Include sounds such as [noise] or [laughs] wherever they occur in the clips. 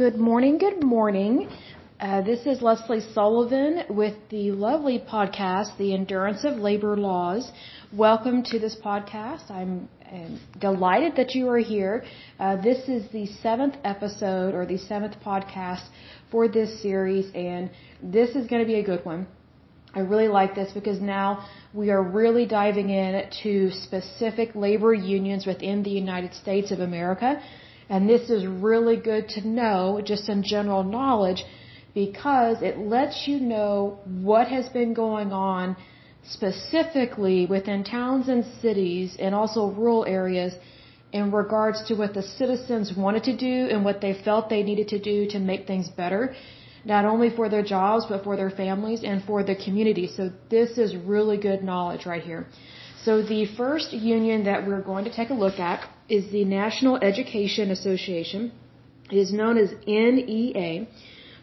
Good morning, good morning. Uh, this is Lesley Sullivan with the lovely podcast, The Endurance of Labor Laws. Welcome to this podcast. I'm, I'm delighted that you are here. Uh, this is the seventh episode or the seventh podcast for this series, and this is going to be a good one. I really like this because now we are really diving in to specific labor unions within the United States of America. And this is really good to know just in general knowledge because it lets you know what has been going on specifically within towns and cities and also rural areas in regards to what the citizens wanted to do and what they felt they needed to do to make things better, not only for their jobs, but for their families and for the community. So this is really good knowledge right here. So the first union that we're going to take a look at is the National Education Association. It is known as NEA.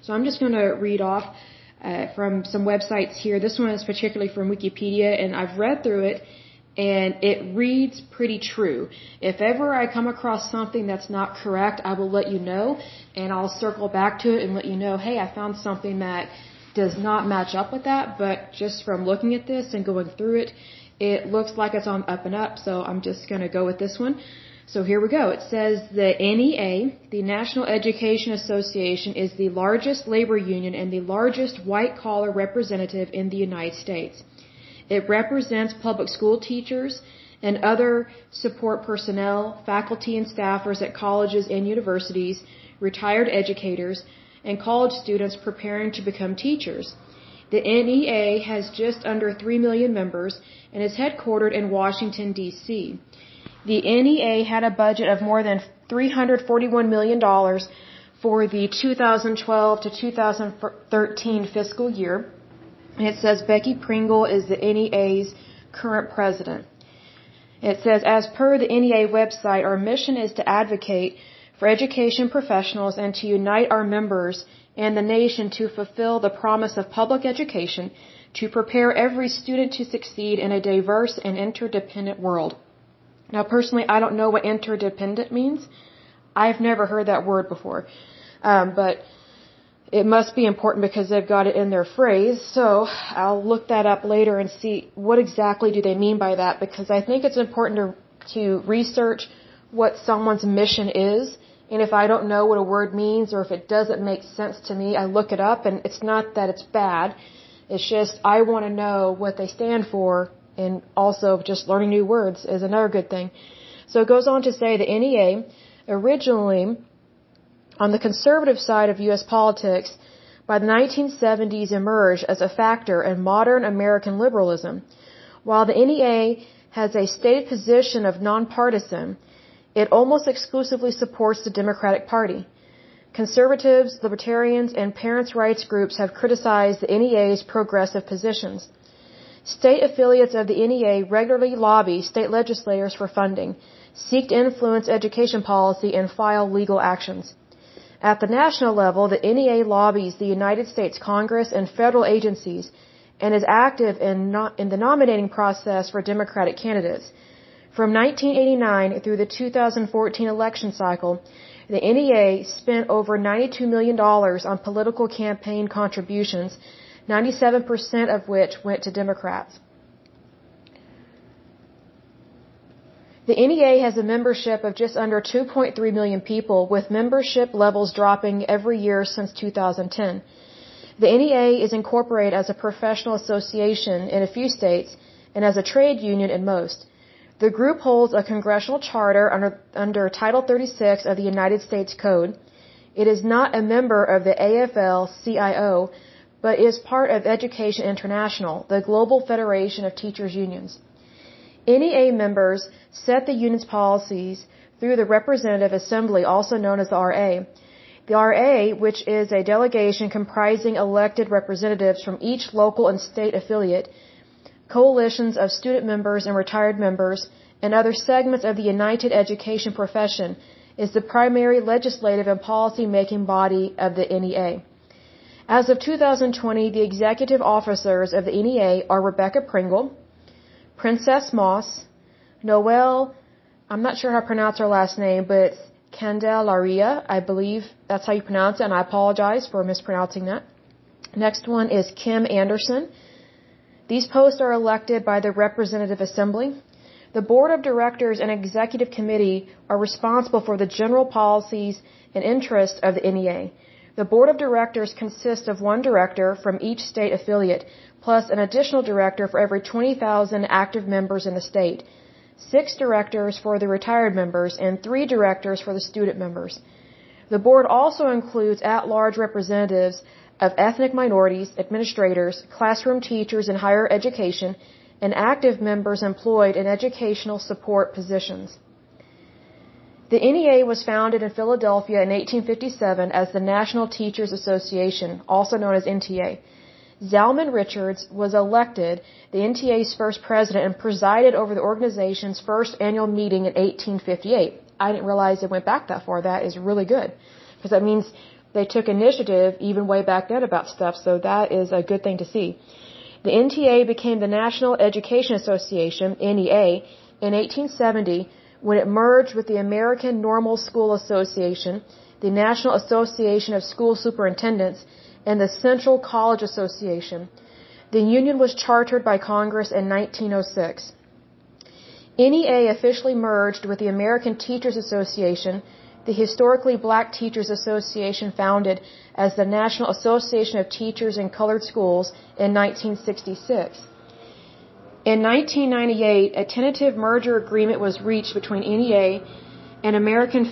So I'm just going to read off uh, from some websites here. This one is particularly from Wikipedia, and I've read through it, and it reads pretty true. If ever I come across something that's not correct, I will let you know, and I'll circle back to it and let you know, hey, I found something that does not match up with that, but just from looking at this and going through it, it looks like it's on up and up, so I'm just going to go with this one. So here we go. It says the NEA, the National Education Association, is the largest labor union and the largest white collar representative in the United States. It represents public school teachers and other support personnel, faculty and staffers at colleges and universities, retired educators, and college students preparing to become teachers. The NEA has just under 3 million members and is headquartered in Washington, D.C. The NEA had a budget of more than $341 million for the 2012 to 2013 fiscal year. And it says Becky Pringle is the NEA's current president. It says, as per the NEA website, our mission is to advocate for education professionals and to unite our members and the nation to fulfill the promise of public education to prepare every student to succeed in a diverse and interdependent world. Now, personally, I don't know what interdependent means. I've never heard that word before. Um, but it must be important because they've got it in their phrase. So I'll look that up later and see what exactly do they mean by that because I think it's important to, to research what someone's mission is. And if I don't know what a word means or if it doesn't make sense to me, I look it up and it's not that it's bad. It's just I want to know what they stand for and also just learning new words is another good thing. So it goes on to say the NEA originally on the conservative side of U.S. politics by the 1970s emerged as a factor in modern American liberalism. While the NEA has a stated position of nonpartisan, it almost exclusively supports the Democratic Party. Conservatives, libertarians, and parents' rights groups have criticized the NEA's progressive positions. State affiliates of the NEA regularly lobby state legislators for funding, seek to influence education policy, and file legal actions. At the national level, the NEA lobbies the United States Congress and federal agencies and is active in, in the nominating process for Democratic candidates. From 1989 through the 2014 election cycle, the NEA spent over $92 million on political campaign contributions 97% of which went to Democrats. The NEA has a membership of just under 2.3 million people, with membership levels dropping every year since 2010. The NEA is incorporated as a professional association in a few states and as a trade union in most. The group holds a congressional charter under, under Title 36 of the United States Code. It is not a member of the AFL-CIO, but is part of Education International, the global federation of teachers' unions. NEA members set the union's policies through the Representative Assembly, also known as the RA. The RA, which is a delegation comprising elected representatives from each local and state affiliate, coalitions of student members and retired members, and other segments of the united education profession, is the primary legislative and policy making body of the NEA. As of 2020, the executive officers of the NEA are Rebecca Pringle, Princess Moss, Noel, I'm not sure how to pronounce her last name, but Candelaria. I believe that's how you pronounce it, and I apologize for mispronouncing that. Next one is Kim Anderson. These posts are elected by the Representative Assembly. The Board of Directors and Executive Committee are responsible for the general policies and interests of the NEA. The Board of Directors consists of one director from each state affiliate, plus an additional director for every 20,000 active members in the state, six directors for the retired members, and three directors for the student members. The board also includes at-large representatives of ethnic minorities, administrators, classroom teachers in higher education, and active members employed in educational support positions. The NEA was founded in Philadelphia in 1857 as the National Teachers Association, also known as NTA. Zalman Richards was elected the NTA's first president and presided over the organization's first annual meeting in 1858. I didn't realize it went back that far. That is really good. Because that means they took initiative even way back then about stuff, so that is a good thing to see. The NTA became the National Education Association, NEA, in 1870 when it merged with the American Normal School Association, the National Association of School Superintendents, and the Central College Association. The union was chartered by Congress in 1906. NEA officially merged with the American Teachers Association, the historically black Teachers Association founded as the National Association of Teachers in Colored Schools in 1966. In 1998, a tentative merger agreement was reached between NEA and American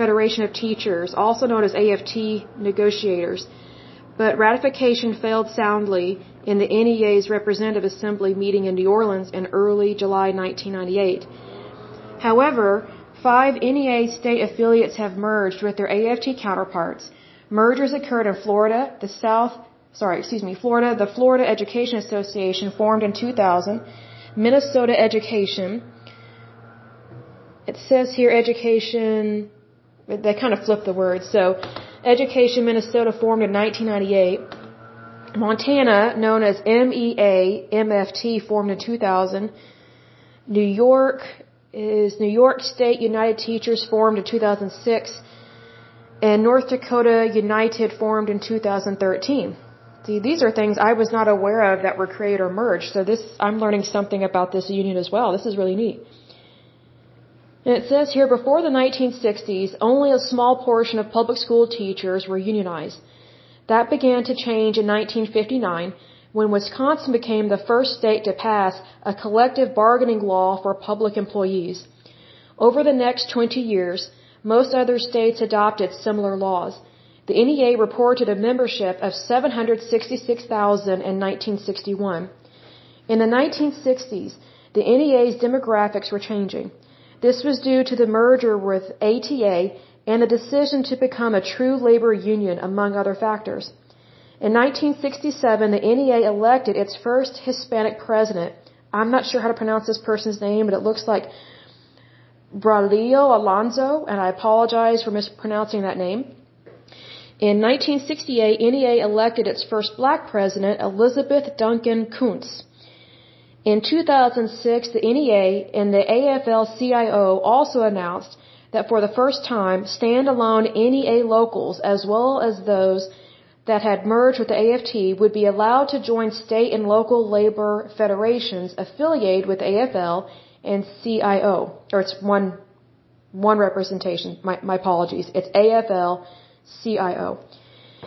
Federation of Teachers, also known as AFT negotiators, but ratification failed soundly in the NEA's Representative Assembly meeting in New Orleans in early July 1998. However, five NEA state affiliates have merged with their AFT counterparts. Mergers occurred in Florida, the South sorry, excuse me, Florida, the Florida Education Association formed in 2000, Minnesota Education. It says here education, they kind of flip the words. So, Education Minnesota formed in 1998. Montana, known as MEA MFT, formed in 2000. New York is New York State United Teachers formed in 2006. And North Dakota United formed in 2013. See, these are things I was not aware of that were created or merged. So this, I'm learning something about this union as well. This is really neat. And it says here, before the 1960s, only a small portion of public school teachers were unionized. That began to change in 1959 when Wisconsin became the first state to pass a collective bargaining law for public employees. Over the next 20 years, most other states adopted similar laws. The NEA reported a membership of 766,000 in 1961. In the 1960s, the NEA's demographics were changing. This was due to the merger with ATA and the decision to become a true labor union, among other factors. In 1967, the NEA elected its first Hispanic president. I'm not sure how to pronounce this person's name, but it looks like Braulio Alonso, and I apologize for mispronouncing that name. In 1968, NEA elected its first black president, Elizabeth Duncan Koontz. In 2006, the NEA and the AFL-CIO also announced that for the first time, standalone NEA locals, as well as those that had merged with the AFT, would be allowed to join state and local labor federations affiliated with AFL and CIO. Or it's one, one representation. My, my apologies. It's AFL CIO.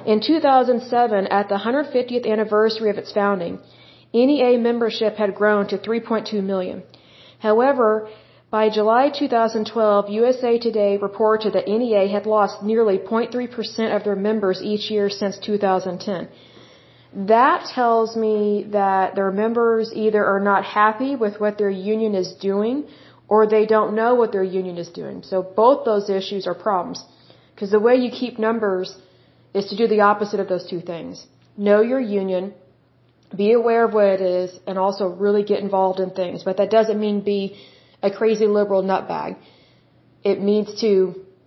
In 2007, at the 150th anniversary of its founding, NEA membership had grown to 3.2 million. However, by July 2012, USA Today reported that NEA had lost nearly 0.3% of their members each year since 2010. That tells me that their members either are not happy with what their union is doing or they don't know what their union is doing. So both those issues are problems. Because the way you keep numbers is to do the opposite of those two things. Know your union, be aware of what it is, and also really get involved in things. But that doesn't mean be a crazy liberal nutbag. It means to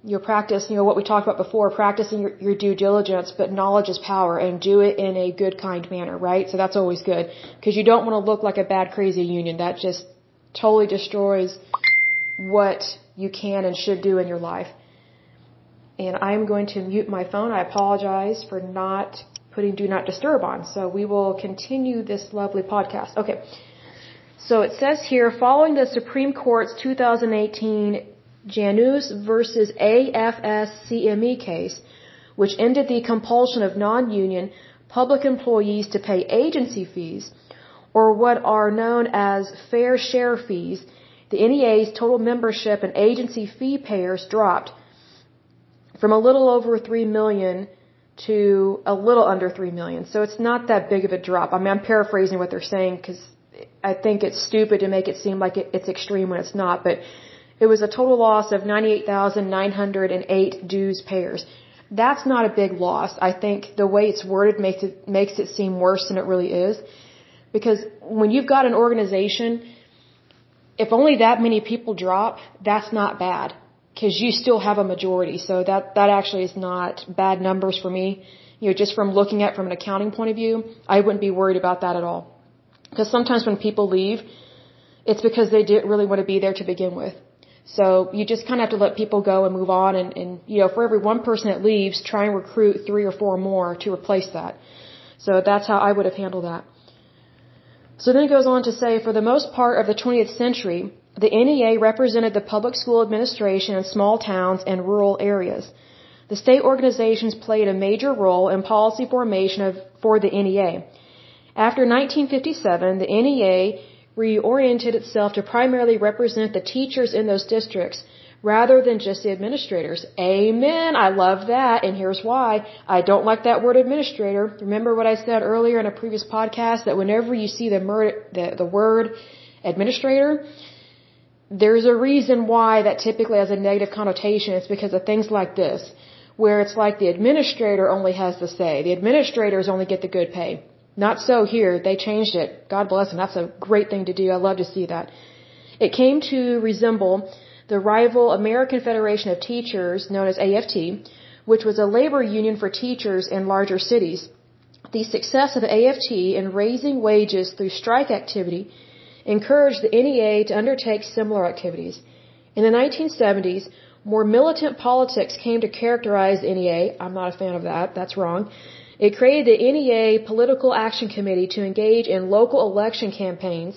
you practice, you know, what we talked about before, practicing your, your due diligence, but knowledge is power, and do it in a good, kind manner, right? So that's always good. Because you don't want to look like a bad, crazy union. That just totally destroys what you can and should do in your life. And I'm going to mute my phone. I apologize for not putting do not disturb on. So we will continue this lovely podcast. Okay. So it says here, following the Supreme Court's 2018 Janus versus AFSCME case, which ended the compulsion of non-union public employees to pay agency fees, or what are known as fair share fees, the NEA's total membership and agency fee payers dropped from a little over 3 million to a little under 3 million. So it's not that big of a drop. I mean, I'm paraphrasing what they're saying because I think it's stupid to make it seem like it, it's extreme when it's not, but it was a total loss of 98,908 dues payers. That's not a big loss. I think the way it's worded makes it, makes it seem worse than it really is. Because when you've got an organization, if only that many people drop, that's not bad because you still have a majority. So that that actually is not bad numbers for me. You know, just from looking at from an accounting point of view, I wouldn't be worried about that at all. Because sometimes when people leave, it's because they didn't really want to be there to begin with. So you just kind of have to let people go and move on. And, and you know, for every one person that leaves, try and recruit three or four more to replace that. So that's how I would have handled that. So then it goes on to say, for the most part of the 20th century, the NEA represented the public school administration in small towns and rural areas. The state organizations played a major role in policy formation of, for the NEA. After 1957, the NEA reoriented itself to primarily represent the teachers in those districts rather than just the administrators. Amen. I love that. And here's why. I don't like that word administrator. Remember what I said earlier in a previous podcast that whenever you see the, the, the word administrator, there's a reason why that typically has a negative connotation. It's because of things like this, where it's like the administrator only has the say. The administrators only get the good pay. Not so here. They changed it. God bless them. That's a great thing to do. I love to see that. It came to resemble the rival American Federation of Teachers, known as AFT, which was a labor union for teachers in larger cities. The success of AFT in raising wages through strike activity encouraged the NEA to undertake similar activities. In the 1970s, more militant politics came to characterize the NEA. I'm not a fan of that. That's wrong. It created the NEA Political Action Committee to engage in local election campaigns,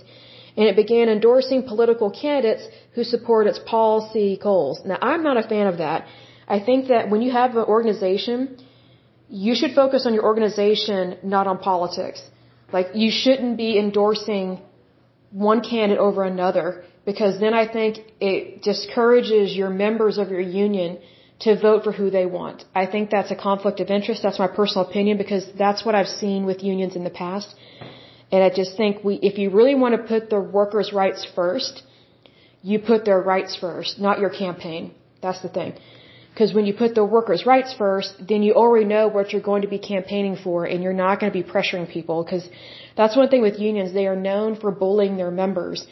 and it began endorsing political candidates who support its policy goals. Now, I'm not a fan of that. I think that when you have an organization, you should focus on your organization, not on politics. Like, you shouldn't be endorsing one candidate over another because then I think it discourages your members of your union to vote for who they want. I think that's a conflict of interest. That's my personal opinion because that's what I've seen with unions in the past. And I just think we, if you really want to put the workers' rights first, you put their rights first, not your campaign. That's the thing. Because when you put the workers' rights first, then you already know what you're going to be campaigning for and you're not going to be pressuring people because that's one thing with unions. They are known for bullying their members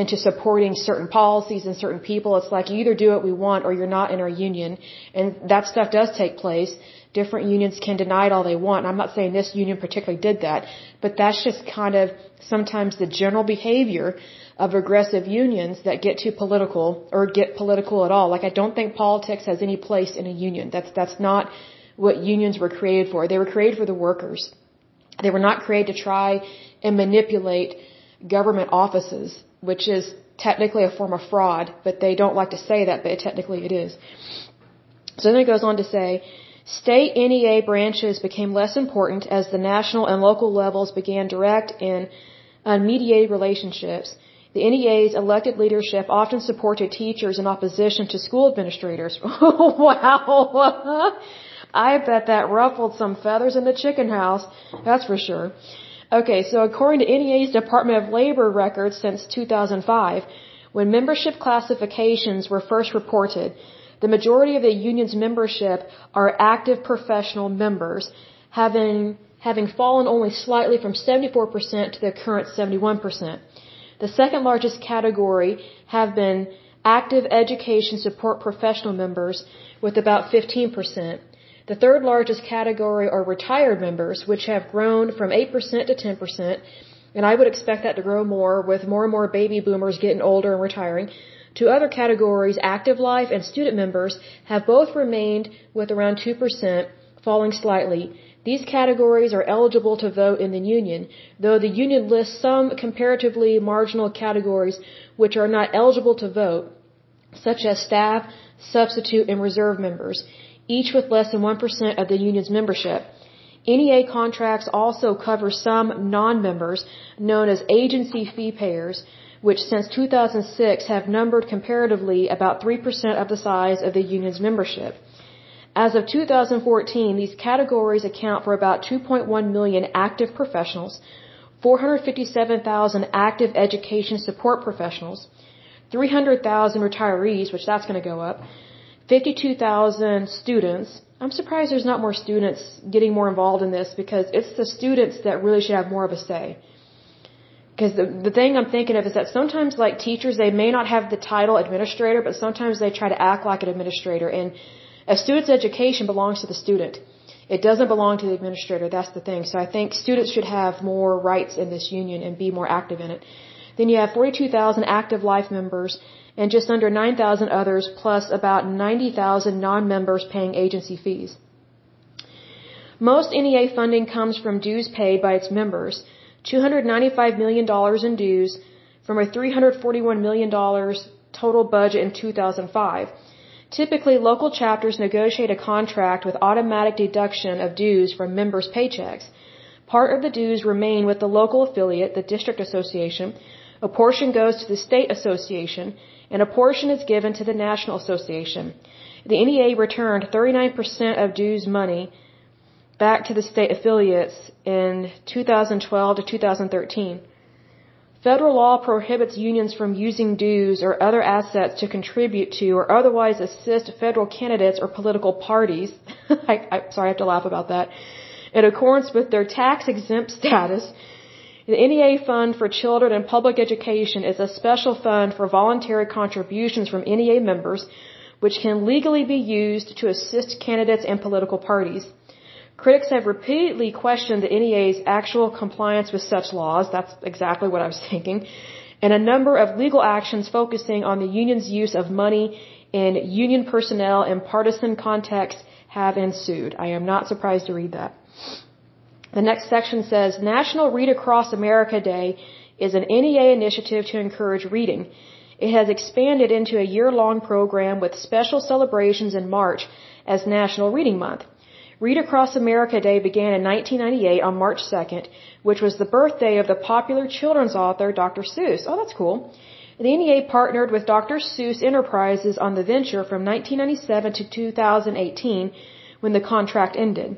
into supporting certain policies and certain people. It's like you either do what we want or you're not in our union. And that stuff does take place. Different unions can deny it all they want. I'm not saying this union particularly did that, but that's just kind of sometimes the general behavior of aggressive unions that get too political or get political at all. Like I don't think politics has any place in a union. That's that's not what unions were created for. They were created for the workers. They were not created to try and manipulate government offices, which is technically a form of fraud, but they don't like to say that, but technically it is. So then it goes on to say, state NEA branches became less important as the national and local levels began direct and unmediated relationships. The NEA's elected leadership often supported teachers in opposition to school administrators. [laughs] wow! [laughs] I bet that ruffled some feathers in the chicken house. That's for sure. Okay, so according to NEA's Department of Labor records since 2005, when membership classifications were first reported, the majority of the union's membership are active professional members, having having fallen only slightly from 74% to the current 71%. The second largest category have been active education support professional members with about 15%. The third largest category are retired members, which have grown from 8% to 10%, and I would expect that to grow more with more and more baby boomers getting older and retiring. Two other categories, active life and student members, have both remained with around 2%, falling slightly. These categories are eligible to vote in the Union, though the Union lists some comparatively marginal categories which are not eligible to vote, such as staff, substitute, and reserve members, each with less than 1% of the Union's membership. NEA contracts also cover some non-members known as agency fee payers, which since 2006 have numbered comparatively about 3% of the size of the union's membership. As of 2014, these categories account for about 2.1 million active professionals, 457,000 active education support professionals, 300,000 retirees, which that's going to go up, 52,000 students. I'm surprised there's not more students getting more involved in this because it's the students that really should have more of a say. Because the, the thing I'm thinking of is that sometimes, like teachers, they may not have the title administrator, but sometimes they try to act like an administrator. And a student's education belongs to the student. It doesn't belong to the administrator. That's the thing. So I think students should have more rights in this union and be more active in it. Then you have 42,000 active life members and just under 9,000 others, plus about 90,000 non-members paying agency fees. Most NEA funding comes from dues paid by its members, $295 million in dues from a $341 million total budget in 2005. Typically, local chapters negotiate a contract with automatic deduction of dues from members' paychecks. Part of the dues remain with the local affiliate, the district association. A portion goes to the state association, and a portion is given to the National Association. The NEA returned 39% of dues money back to the state affiliates in 2012 to 2013. Federal law prohibits unions from using dues or other assets to contribute to or otherwise assist federal candidates or political parties. [laughs] I, sorry, I have to laugh about that. In accordance with their tax exempt status the NEA Fund for Children and Public Education is a special fund for voluntary contributions from NEA members, which can legally be used to assist candidates and political parties. Critics have repeatedly questioned the NEA's actual compliance with such laws. That's exactly what I was [laughs] thinking. And a number of legal actions focusing on the union's use of money in union personnel and partisan contexts have ensued. I am not surprised to read that. The next section says National Read Across America Day is an NEA initiative to encourage reading. It has expanded into a year-long program with special celebrations in March as National Reading Month. Read Across America Day began in 1998 on March 2nd, which was the birthday of the popular children's author Dr. Seuss. Oh, that's cool. The NEA partnered with Dr. Seuss Enterprises on the venture from 1997 to 2018 when the contract ended.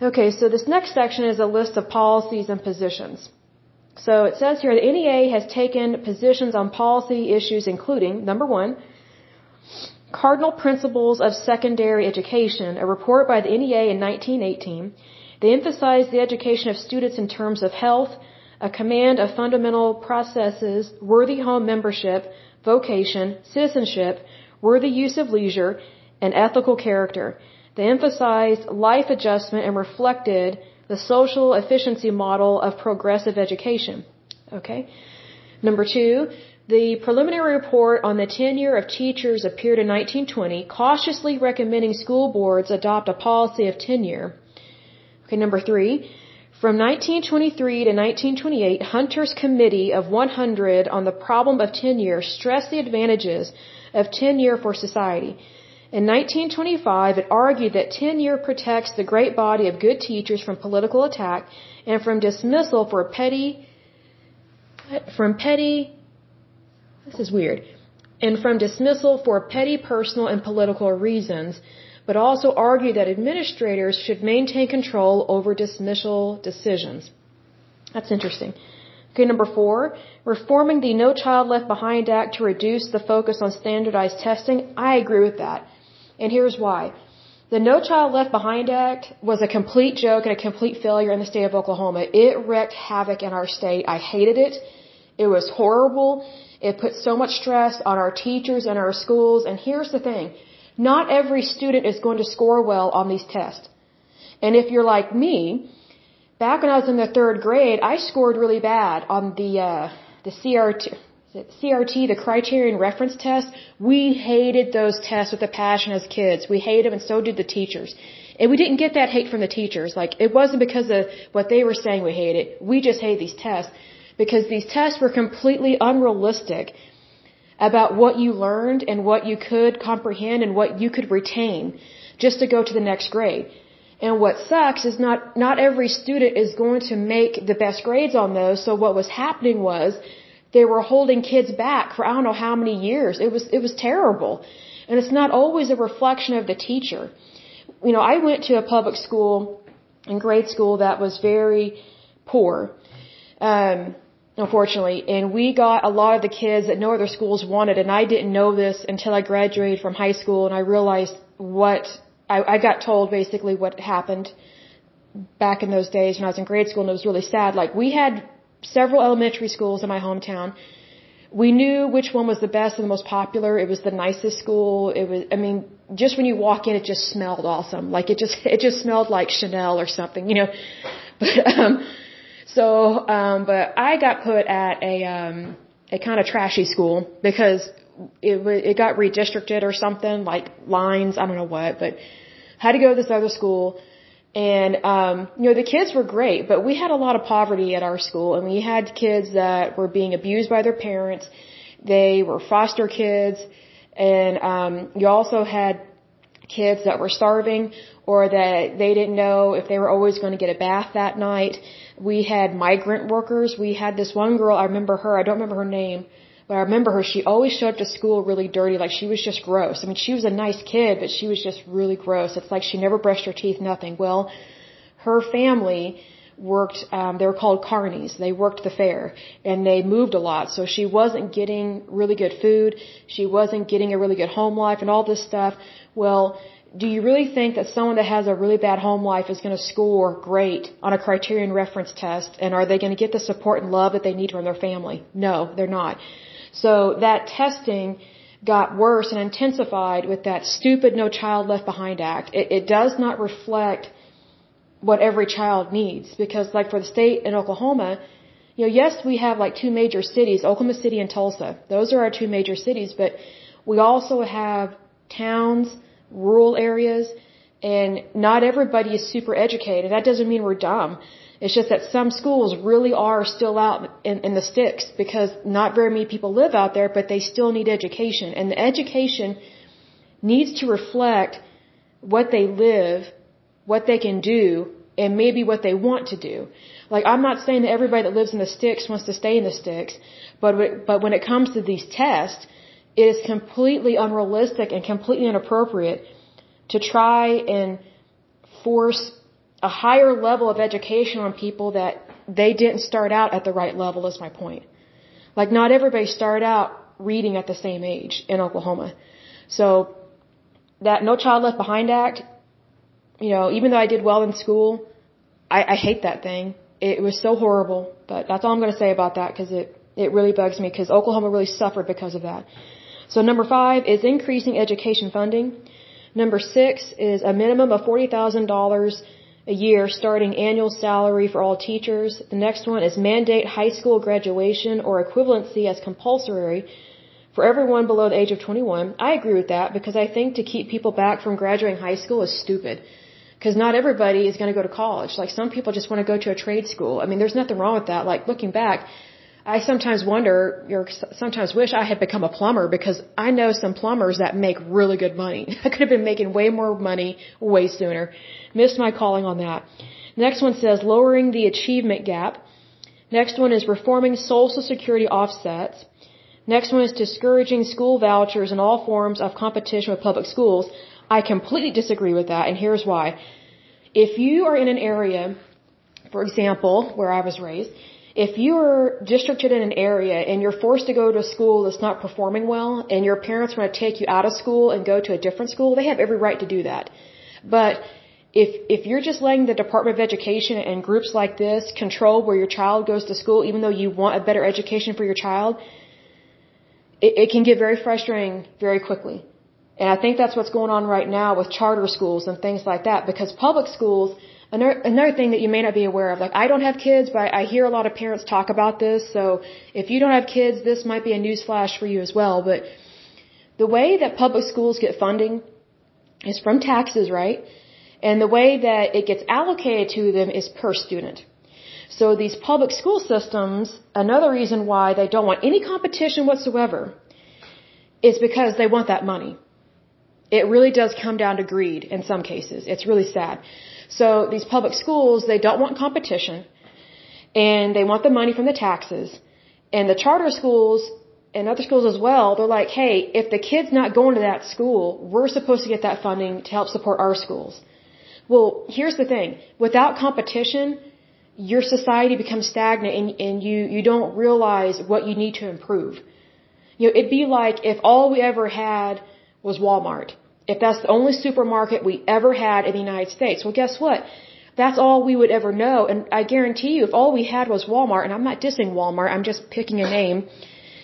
Okay, so this next section is a list of policies and positions. So it says here the NEA has taken positions on policy issues including, number one, Cardinal Principles of Secondary Education, a report by the NEA in 1918. They emphasized the education of students in terms of health, a command of fundamental processes, worthy home membership, vocation, citizenship, worthy use of leisure, and ethical character. They emphasized life adjustment and reflected the social efficiency model of progressive education. Okay. Number two, the preliminary report on the tenure of teachers appeared in 1920, cautiously recommending school boards adopt a policy of tenure. Okay, number three, from 1923 to 1928, Hunter's Committee of 100 on the problem of tenure stressed the advantages of tenure for society. In 1925, it argued that tenure protects the great body of good teachers from political attack and from dismissal for petty, from petty, this is weird, and from dismissal for petty personal and political reasons, but also argued that administrators should maintain control over dismissal decisions. That's interesting. Okay, number four, reforming the No Child Left Behind Act to reduce the focus on standardized testing. I agree with that. And here's why. The No Child Left Behind Act was a complete joke and a complete failure in the state of Oklahoma. It wreaked havoc in our state. I hated it. It was horrible. It put so much stress on our teachers and our schools. And here's the thing. Not every student is going to score well on these tests. And if you're like me, back when I was in the third grade, I scored really bad on the, uh, the CRT, CRT, the criterion reference test, we hated those tests with a passion as kids. We hated them and so did the teachers. And we didn't get that hate from the teachers. Like, it wasn't because of what they were saying we hated. We just hated these tests because these tests were completely unrealistic about what you learned and what you could comprehend and what you could retain just to go to the next grade. And what sucks is not, not every student is going to make the best grades on those. So what was happening was they were holding kids back for I don't know how many years. It was, it was terrible. And it's not always a reflection of the teacher. You know, I went to a public school in grade school that was very poor. Um, unfortunately, and we got a lot of the kids that no other schools wanted, and I didn't know this until I graduated from high school, and I realized what I, I got told basically what happened back in those days when I was in grade school, and it was really sad. Like we had several elementary schools in my hometown. We knew which one was the best and the most popular. It was the nicest school. It was, I mean, just when you walk in, it just smelled awesome. Like it just, it just smelled like Chanel or something, you know. [laughs] But, um, so, um, but I got put at a, um, a kind of trashy school because it, it got redistricted or something, like lines, I don't know what, but had to go to this other school and, um, you know, the kids were great, but we had a lot of poverty at our school and we had kids that were being abused by their parents. They were foster kids and, um, you also had kids that were starving or that they didn't know if they were always going to get a bath that night. We had migrant workers. We had this one girl, I remember her, I don't remember her name, but I remember her, she always showed up to school really dirty, like she was just gross. I mean, she was a nice kid, but she was just really gross. It's like she never brushed her teeth, nothing. Well, her family worked, um, they were called carnies. They worked the fair and they moved a lot. So she wasn't getting really good food. She wasn't getting a really good home life and all this stuff. Well, do you really think that someone that has a really bad home life is going to score great on a criterion reference test? And are they going to get the support and love that they need from their family? No, they're not. So that testing got worse and intensified with that stupid No Child Left Behind Act. It, it does not reflect what every child needs because like for the state in Oklahoma, you know, yes, we have like two major cities, Oklahoma City and Tulsa. Those are our two major cities, but we also have towns, rural areas, and not everybody is super educated. That doesn't mean we're dumb. It's just that some schools really are still out in, in the sticks because not very many people live out there, but they still need education. And the education needs to reflect what they live, what they can do, and maybe what they want to do. Like I'm not saying that everybody that lives in the sticks wants to stay in the sticks, but but when it comes to these tests, it is completely unrealistic and completely inappropriate to try and force a higher level of education on people that they didn't start out at the right level is my point. Like not everybody started out reading at the same age in Oklahoma. So that No Child Left Behind Act, you know, even though I did well in school, I, I hate that thing. It was so horrible, but that's all I'm going to say about that because it, it really bugs me because Oklahoma really suffered because of that. So number five is increasing education funding. Number six is a minimum of $40,000 a year starting annual salary for all teachers. The next one is mandate high school graduation or equivalency as compulsory for everyone below the age of 21. I agree with that because I think to keep people back from graduating high school is stupid. Because not everybody is going to go to college. Like some people just want to go to a trade school. I mean, there's nothing wrong with that. Like looking back, I sometimes wonder, or sometimes wish I had become a plumber because I know some plumbers that make really good money. [laughs] I could have been making way more money way sooner. Missed my calling on that. Next one says lowering the achievement gap. Next one is reforming social security offsets. Next one is discouraging school vouchers and all forms of competition with public schools. I completely disagree with that, and here's why. If you are in an area, for example, where I was raised, if you're districted in an area and you're forced to go to a school that's not performing well and your parents want to take you out of school and go to a different school, they have every right to do that. But if if you're just letting the Department of Education and groups like this control where your child goes to school even though you want a better education for your child, it, it can get very frustrating very quickly. And I think that's what's going on right now with charter schools and things like that because public schools Another, another thing that you may not be aware of, like I don't have kids, but I hear a lot of parents talk about this. So if you don't have kids, this might be a news flash for you as well. But the way that public schools get funding is from taxes, right? And the way that it gets allocated to them is per student. So these public school systems, another reason why they don't want any competition whatsoever is because they want that money. It really does come down to greed in some cases. It's really sad. So these public schools, they don't want competition and they want the money from the taxes. And the charter schools and other schools as well, they're like, hey, if the kid's not going to that school, we're supposed to get that funding to help support our schools. Well, here's the thing. Without competition, your society becomes stagnant and, and you, you don't realize what you need to improve. You know, it'd be like if all we ever had was Walmart. If that's the only supermarket we ever had in the United States, well, guess what? That's all we would ever know. And I guarantee you, if all we had was Walmart, and I'm not dissing Walmart, I'm just picking a name.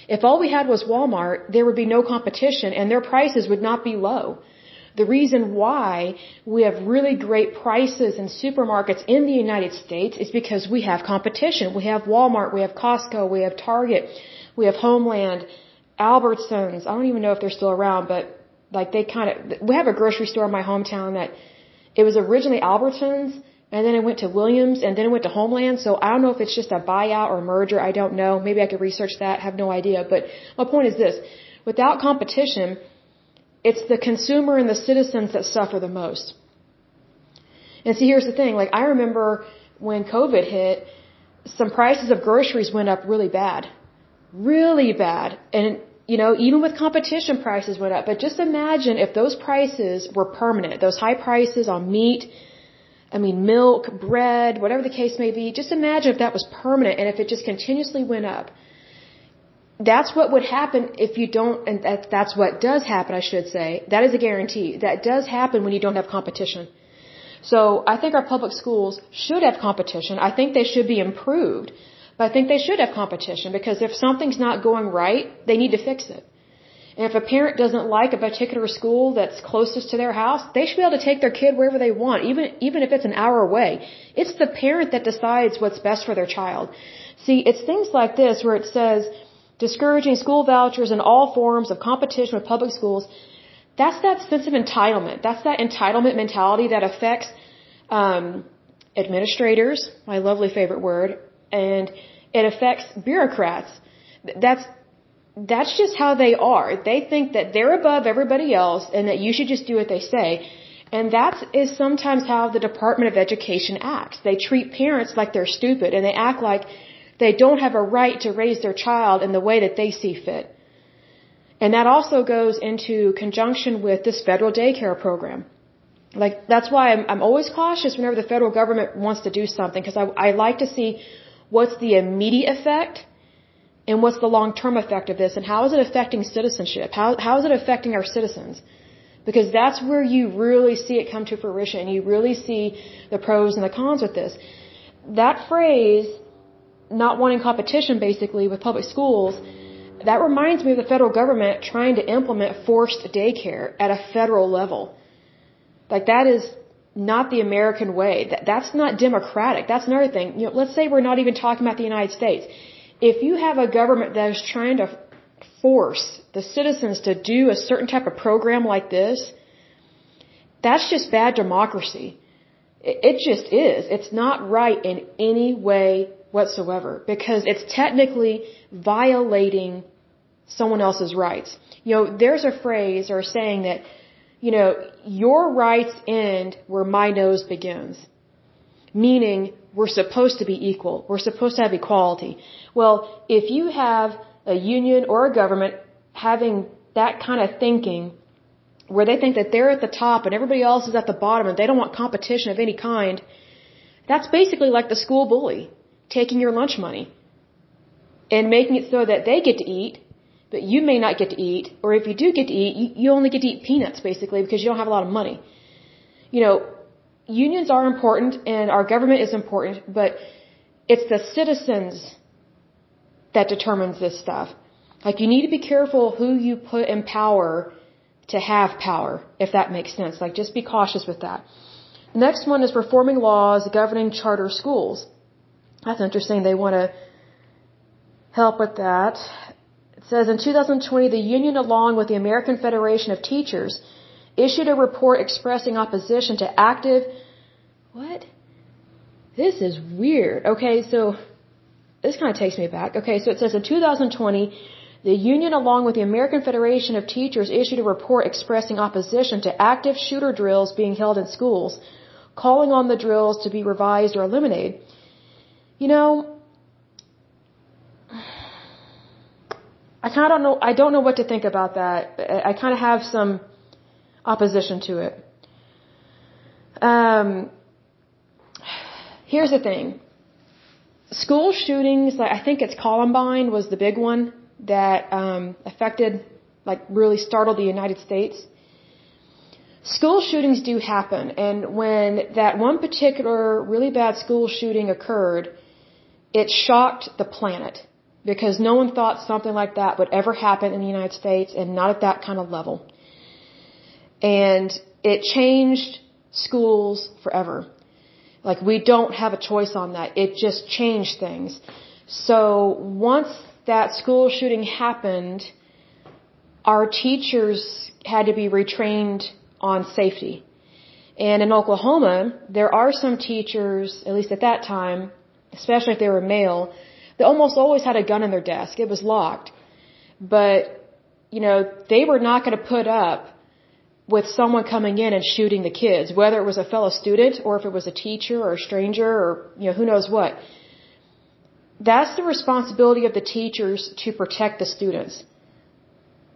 If all we had was Walmart, there would be no competition and their prices would not be low. The reason why we have really great prices in supermarkets in the United States is because we have competition. We have Walmart, we have Costco, we have Target, we have Homeland, Albertsons. I don't even know if they're still around, but like they kind of, we have a grocery store in my hometown that it was originally Albertsons and then it went to Williams and then it went to Homeland. So I don't know if it's just a buyout or merger. I don't know. Maybe I could research that. Have no idea. But my point is this. Without competition, it's the consumer and the citizens that suffer the most. And see, here's the thing. Like, I remember when COVID hit, some prices of groceries went up really bad. Really bad. And, you know, even with competition, prices went up. But just imagine if those prices were permanent, those high prices on meat, I mean, milk, bread, whatever the case may be. Just imagine if that was permanent and if it just continuously went up that's what would happen if you don't, and that, that's what does happen, I should say. That is a guarantee. That does happen when you don't have competition. So I think our public schools should have competition. I think they should be improved. But I think they should have competition because if something's not going right, they need to fix it. And if a parent doesn't like a particular school that's closest to their house, they should be able to take their kid wherever they want, even, even if it's an hour away. It's the parent that decides what's best for their child. See, it's things like this where it says, discouraging school vouchers and all forms of competition with public schools, that's that sense of entitlement. That's that entitlement mentality that affects um, administrators, my lovely favorite word, and it affects bureaucrats. That's that's just how they are. They think that they're above everybody else and that you should just do what they say. And that is sometimes how the Department of Education acts. They treat parents like they're stupid and they act like they don't have a right to raise their child in the way that they see fit. And that also goes into conjunction with this federal daycare program. Like, that's why I'm, I'm always cautious whenever the federal government wants to do something, because I, I like to see what's the immediate effect and what's the long-term effect of this and how is it affecting citizenship? How, how is it affecting our citizens? Because that's where you really see it come to fruition and you really see the pros and the cons with this. That phrase not wanting competition basically with public schools, that reminds me of the federal government trying to implement forced daycare at a federal level. Like that is not the American way. That, that's not democratic. That's another thing. You know, let's say we're not even talking about the United States. If you have a government that is trying to force the citizens to do a certain type of program like this, that's just bad democracy. It, it just is. It's not right in any way whatsoever because it's technically violating someone else's rights. You know, there's a phrase or saying that, you know, your rights end where my nose begins. Meaning, we're supposed to be equal. We're supposed to have equality. Well, if you have a union or a government having that kind of thinking, where they think that they're at the top and everybody else is at the bottom and they don't want competition of any kind, that's basically like the school bully taking your lunch money and making it so that they get to eat, but you may not get to eat, or if you do get to eat, you, you only get to eat peanuts basically because you don't have a lot of money. You know, unions are important and our government is important, but it's the citizens that determines this stuff. Like you need to be careful who you put in power to have power, if that makes sense. Like just be cautious with that. Next one is reforming laws governing charter schools. That's interesting. They want to help with that. Says in 2020, the union, along with the American Federation of Teachers, issued a report expressing opposition to active. What? This is weird. Okay, so this kind of takes me back. Okay, so it says in 2020, the union, along with the American Federation of Teachers, issued a report expressing opposition to active shooter drills being held in schools, calling on the drills to be revised or eliminated. You know, I kind of don't know. I don't know what to think about that. I kind of have some opposition to it. Um, here's the thing. School shootings, I think it's Columbine was the big one that um, affected, like, really startled the United States. School shootings do happen, and when that one particular really bad school shooting occurred, it shocked the planet because no one thought something like that would ever happen in the United States and not at that kind of level. And it changed schools forever. Like we don't have a choice on that. It just changed things. So once that school shooting happened, our teachers had to be retrained on safety. And in Oklahoma, there are some teachers, at least at that time, especially if they were male, they almost always had a gun in their desk. It was locked. But, you know, they were not going to put up with someone coming in and shooting the kids, whether it was a fellow student or if it was a teacher or a stranger or, you know, who knows what. That's the responsibility of the teachers to protect the students.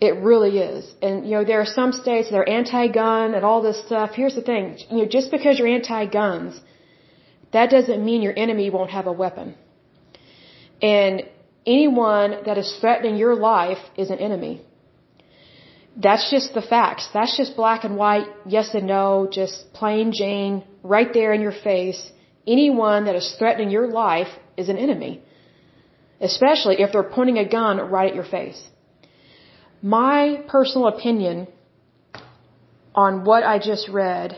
It really is. And, you know, there are some states that are anti-gun and all this stuff. Here's the thing. You know, just because you're anti-guns, that doesn't mean your enemy won't have a weapon. And anyone that is threatening your life is an enemy. That's just the facts. That's just black and white, yes and no, just plain Jane, right there in your face. Anyone that is threatening your life is an enemy especially if they're pointing a gun right at your face. My personal opinion on what I just read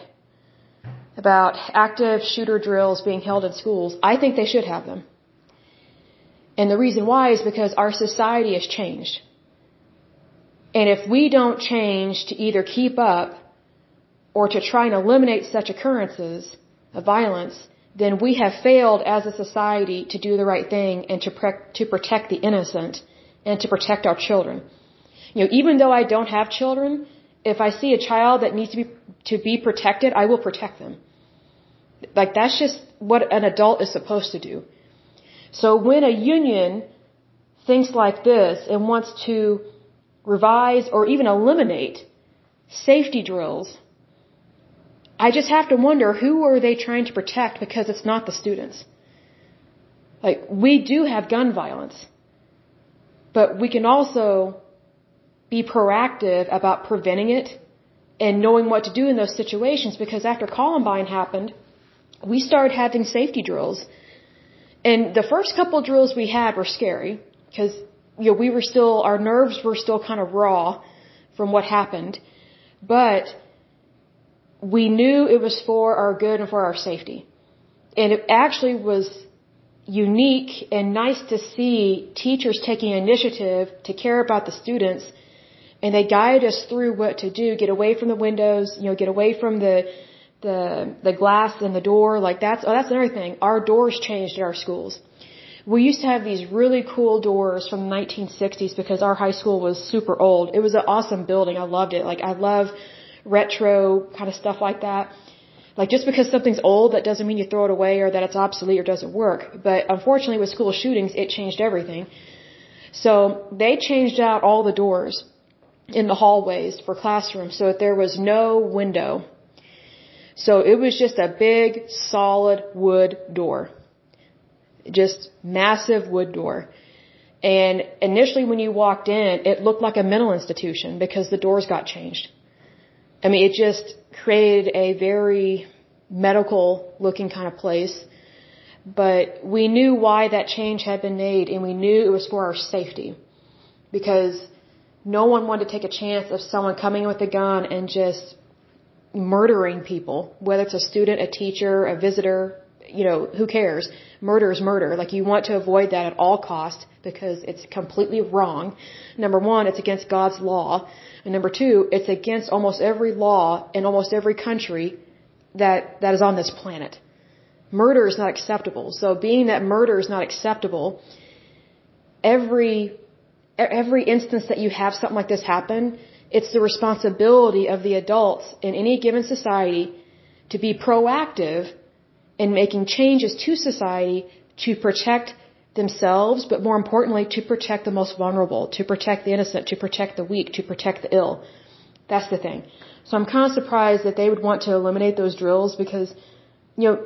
about active shooter drills being held in schools, I think they should have them. And the reason why is because our society has changed. And if we don't change to either keep up or to try and eliminate such occurrences of violence, then we have failed as a society to do the right thing and to, to protect the innocent and to protect our children. You know, even though I don't have children, if I see a child that needs to be, to be protected, I will protect them. Like that's just what an adult is supposed to do. So when a union thinks like this and wants to revise or even eliminate safety drills I just have to wonder who are they trying to protect because it's not the students. Like, we do have gun violence, but we can also be proactive about preventing it and knowing what to do in those situations because after Columbine happened, we started having safety drills. And the first couple drills we had were scary because, you know, we were still, our nerves were still kind of raw from what happened. But we knew it was for our good and for our safety. And it actually was unique and nice to see teachers taking initiative to care about the students and they guided us through what to do, get away from the windows, you know, get away from the the the glass in the door, like that's oh, that's another thing. Our doors changed at our schools. We used to have these really cool doors from the 1960s because our high school was super old. It was an awesome building. I loved it. Like I love retro kind of stuff like that. Like just because something's old, that doesn't mean you throw it away or that it's obsolete or doesn't work. But unfortunately with school shootings, it changed everything. So they changed out all the doors in the hallways for classrooms so that there was no window. So it was just a big solid wood door. Just massive wood door. And initially when you walked in, it looked like a mental institution because the doors got changed. I mean, it just created a very medical looking kind of place. But we knew why that change had been made and we knew it was for our safety. Because no one wanted to take a chance of someone coming with a gun and just murdering people, whether it's a student, a teacher, a visitor, you know, who cares? Murder is murder. Like you want to avoid that at all costs because it's completely wrong. Number one, it's against God's law. And number two, it's against almost every law in almost every country that, that is on this planet. Murder is not acceptable. So being that murder is not acceptable, every, every instance that you have something like this happen, it's the responsibility of the adults in any given society to be proactive in making changes to society to protect themselves, but more importantly, to protect the most vulnerable, to protect the innocent, to protect the weak, to protect the ill. That's the thing. So I'm kind of surprised that they would want to eliminate those drills because, you know,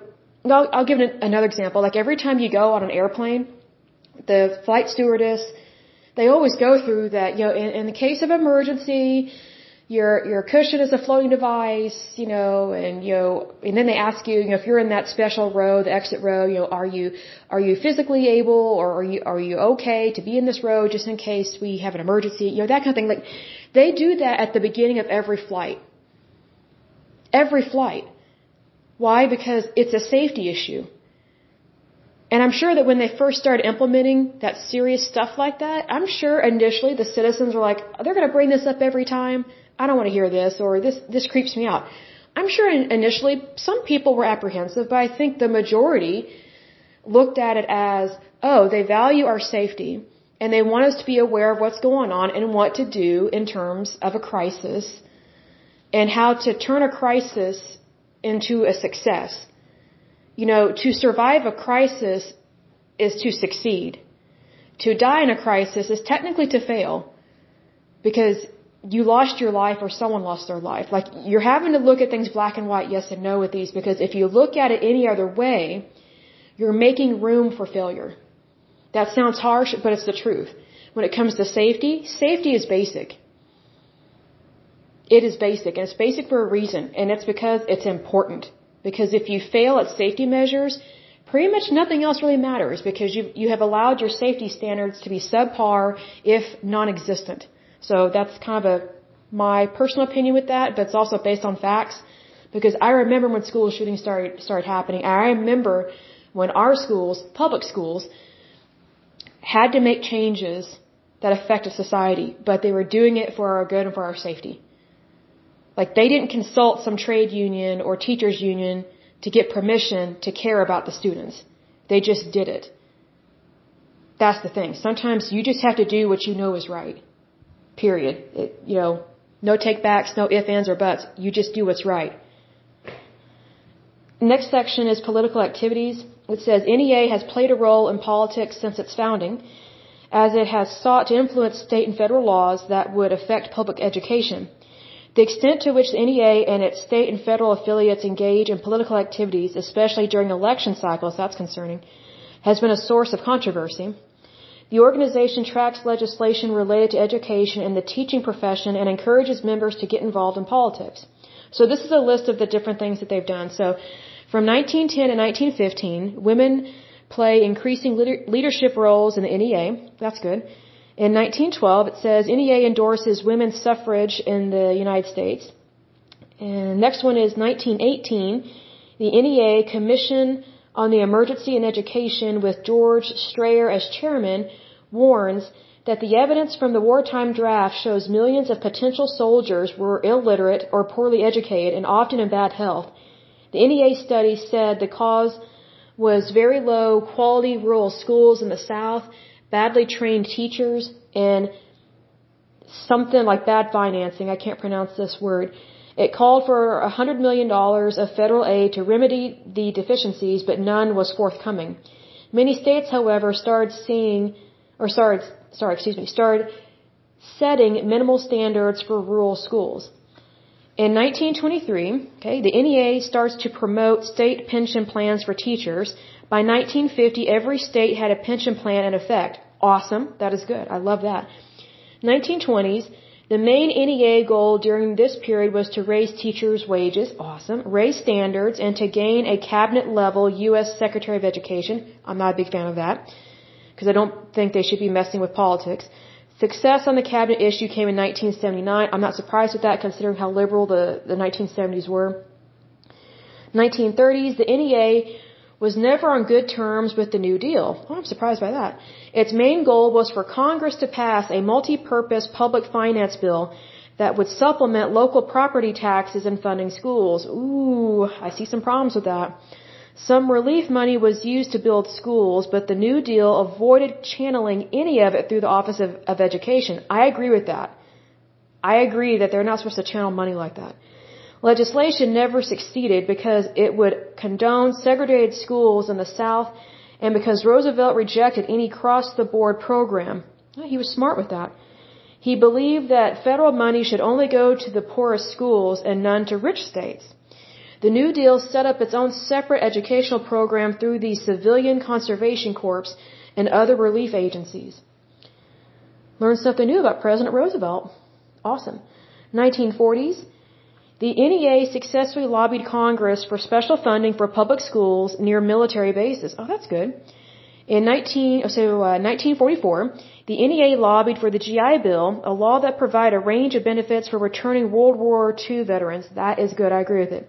I'll, I'll give another example. Like every time you go on an airplane, the flight stewardess, they always go through that, you know, in, in the case of emergency, your your cushion is a floating device, you know, and you know, and then they ask you, you know, if you're in that special row, the exit row, you know, are you are you physically able or are you are you okay to be in this row just in case we have an emergency, you know, that kind of thing. Like they do that at the beginning of every flight. Every flight. Why? Because it's a safety issue. And I'm sure that when they first started implementing that serious stuff like that, I'm sure initially the citizens were like, they're going to bring this up every time. I don't want to hear this or this, this creeps me out. I'm sure initially some people were apprehensive, but I think the majority looked at it as, oh, they value our safety and they want us to be aware of what's going on and what to do in terms of a crisis and how to turn a crisis into a success. You know, to survive a crisis is to succeed. To die in a crisis is technically to fail because you lost your life or someone lost their life. Like you're having to look at things black and white, yes and no with these because if you look at it any other way, you're making room for failure. That sounds harsh, but it's the truth. When it comes to safety, safety is basic. It is basic, and it's basic for a reason, and it's because it's important. Because if you fail at safety measures, pretty much nothing else really matters because you you have allowed your safety standards to be subpar, if non-existent. So that's kind of a my personal opinion with that, but it's also based on facts. Because I remember when school shootings started started happening. I remember when our schools, public schools, had to make changes that affected society, but they were doing it for our good and for our safety. Like they didn't consult some trade union or teachers union to get permission to care about the students. They just did it. That's the thing. Sometimes you just have to do what you know is right. Period. It, you know, no takebacks, no ifs, ands, or buts. You just do what's right. Next section is political activities. It says NEA has played a role in politics since its founding, as it has sought to influence state and federal laws that would affect public education. The extent to which the NEA and its state and federal affiliates engage in political activities, especially during election cycles, that's concerning, has been a source of controversy. The organization tracks legislation related to education and the teaching profession and encourages members to get involved in politics. So this is a list of the different things that they've done. So from 1910 to 1915, women play increasing leadership roles in the NEA. That's good. In 1912, it says NEA endorses women's suffrage in the United States. And next one is 1918. The NEA Commission on the Emergency in Education with George Strayer as chairman warns that the evidence from the wartime draft shows millions of potential soldiers were illiterate or poorly educated and often in bad health. The NEA study said the cause was very low quality rural schools in the South, badly trained teachers, and something like bad financing. I can't pronounce this word. It called for a $100 million of federal aid to remedy the deficiencies, but none was forthcoming. Many states, however, started seeing, or started, sorry, excuse me, started setting minimal standards for rural schools. In 1923, okay, the NEA starts to promote state pension plans for teachers. By 1950, every state had a pension plan in effect. Awesome. That is good. I love that. 1920s, the main NEA goal during this period was to raise teachers' wages, awesome, raise standards, and to gain a cabinet level U.S. Secretary of Education. I'm not a big fan of that because I don't think they should be messing with politics. Success on the cabinet issue came in 1979. I'm not surprised with that considering how liberal the, the 1970s were. 1930s, the NEA was never on good terms with the New Deal. I'm surprised by that. Its main goal was for Congress to pass a multi-purpose public finance bill that would supplement local property taxes and funding schools. Ooh, I see some problems with that. Some relief money was used to build schools, but the New Deal avoided channeling any of it through the Office of, of Education. I agree with that. I agree that they're not supposed to channel money like that. Legislation never succeeded because it would condone segregated schools in the South and because Roosevelt rejected any cross-the-board program. He was smart with that. He believed that federal money should only go to the poorest schools and none to rich states. The New Deal set up its own separate educational program through the Civilian Conservation Corps and other relief agencies. Learned something new about President Roosevelt. Awesome. 1940s. The NEA successfully lobbied Congress for special funding for public schools near military bases. Oh, that's good. In 19, so, uh, 1944, the NEA lobbied for the GI Bill, a law that provided a range of benefits for returning World War II veterans. That is good. I agree with it.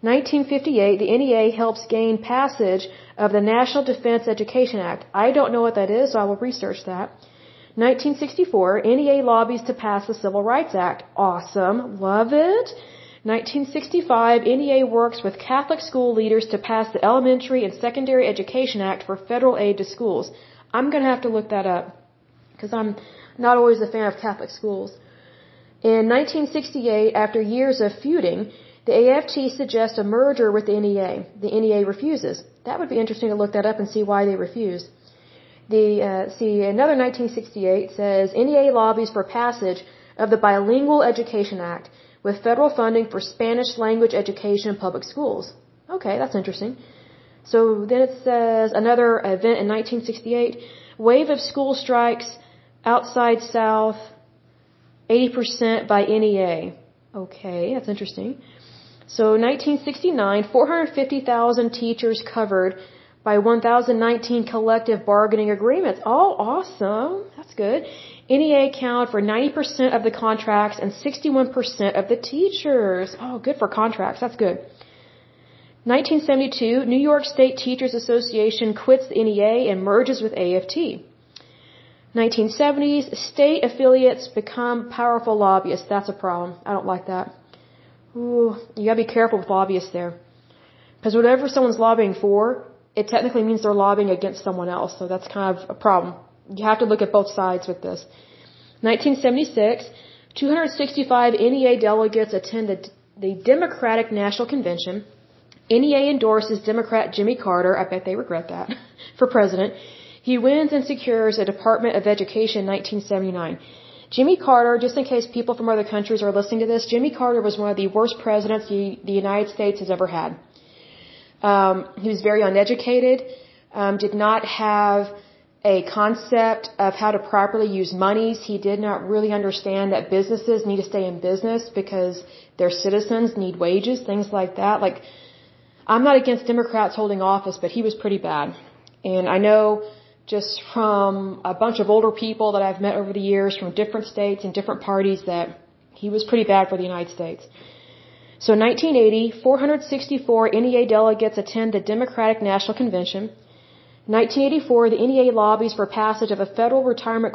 1958, the NEA helps gain passage of the National Defense Education Act. I don't know what that is, so I will research that. 1964, NEA lobbies to pass the Civil Rights Act. Awesome. Love it. 1965, NEA works with Catholic school leaders to pass the Elementary and Secondary Education Act for federal aid to schools. I'm going to have to look that up because I'm not always a fan of Catholic schools. In 1968, after years of feuding, the AFT suggests a merger with the NEA. The NEA refuses. That would be interesting to look that up and see why they refuse. The uh, see another 1968 says NEA lobbies for passage of the Bilingual Education Act with federal funding for Spanish language education in public schools. Okay, that's interesting. So then it says another event in 1968, wave of school strikes outside South, 80% by NEA. Okay, that's interesting. So 1969, 450,000 teachers covered by 1,019 collective bargaining agreements. Oh, awesome. That's good. NEA account for 90% of the contracts and 61% of the teachers. Oh, good for contracts. That's good. 1972, New York State Teachers Association quits the NEA and merges with AFT. 1970s, state affiliates become powerful lobbyists. That's a problem. I don't like that. Ooh, you gotta be careful with lobbyists there. Because whatever someone's lobbying for, it technically means they're lobbying against someone else, so that's kind of a problem. You have to look at both sides with this. 1976, 265 NEA delegates attended the Democratic National Convention. NEA endorses Democrat Jimmy Carter, I bet they regret that, [laughs] for president. He wins and secures a Department of Education in 1979. Jimmy Carter, just in case people from other countries are listening to this, Jimmy Carter was one of the worst presidents the, the United States has ever had. Um, he was very uneducated, um, did not have a concept of how to properly use monies. He did not really understand that businesses need to stay in business because their citizens need wages, things like that. Like, I'm not against Democrats holding office, but he was pretty bad. And I know just from a bunch of older people that I've met over the years from different states and different parties that he was pretty bad for the United States. So 1980, 464 NEA delegates attend the Democratic National Convention. 1984, the NEA lobbies for passage of a federal retirement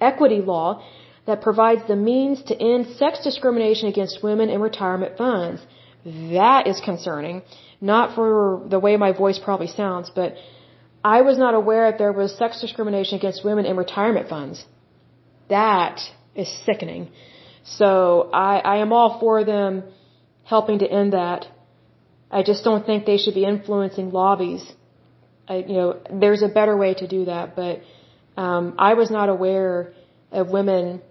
equity law that provides the means to end sex discrimination against women in retirement funds. That is concerning. Not for the way my voice probably sounds, but I was not aware that there was sex discrimination against women in retirement funds. That is sickening. So I, I am all for them helping to end that. I just don't think they should be influencing lobbies. I, you know, there's a better way to do that, but um, I was not aware of women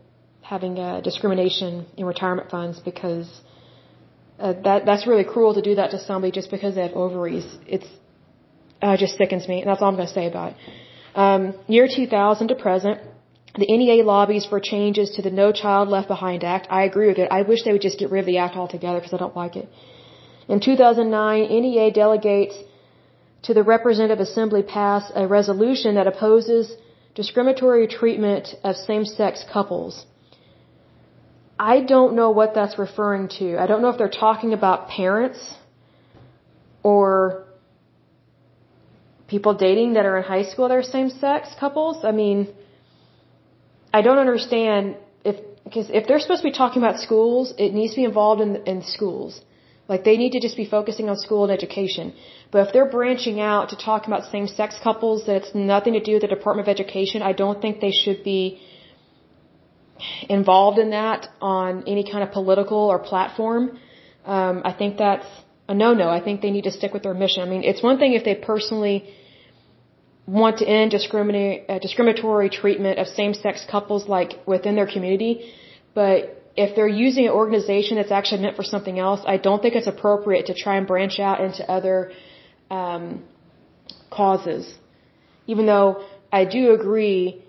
having uh, discrimination in retirement funds because uh, that that's really cruel to do that to somebody just because they have ovaries. It's uh, just sickens me. And that's all I'm going to say about it. Um, year 2000 to present, the NEA lobbies for changes to the No Child Left Behind Act. I agree with it. I wish they would just get rid of the act altogether because I don't like it. In 2009, NEA delegates to the Representative Assembly pass a resolution that opposes discriminatory treatment of same-sex couples. I don't know what that's referring to. I don't know if they're talking about parents or people dating that are in high school that are same-sex couples. I mean, I don't understand if because if they're supposed to be talking about schools, it needs to be involved in in schools. Like they need to just be focusing on school and education. But if they're branching out to talk about same-sex couples that that's nothing to do with the Department of Education, I don't think they should be involved in that on any kind of political or platform. Um, I think that's a no-no. I think they need to stick with their mission. I mean, it's one thing if they personally want to end uh, discriminatory treatment of same-sex couples like within their community, but if they're using an organization that's actually meant for something else, I don't think it's appropriate to try and branch out into other um, causes. Even though I do agree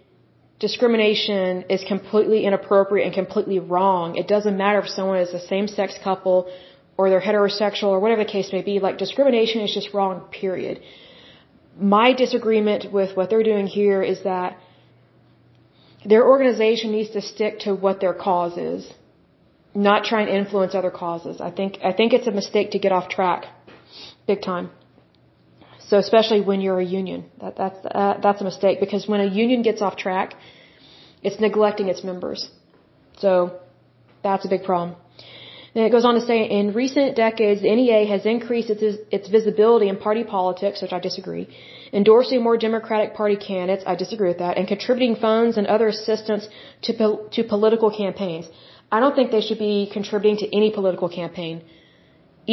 discrimination is completely inappropriate and completely wrong. It doesn't matter if someone is a same-sex couple or they're heterosexual or whatever the case may be. Like discrimination is just wrong, period. My disagreement with what they're doing here is that their organization needs to stick to what their cause is, not try and influence other causes. I think I think it's a mistake to get off track, big time. So especially when you're a union, that that's uh, that's a mistake because when a union gets off track, it's neglecting its members. So that's a big problem. Then it goes on to say, in recent decades, the NEA has increased its, its visibility in party politics, which I disagree, endorsing more Democratic Party candidates, I disagree with that, and contributing funds and other assistance to, to political campaigns. I don't think they should be contributing to any political campaign,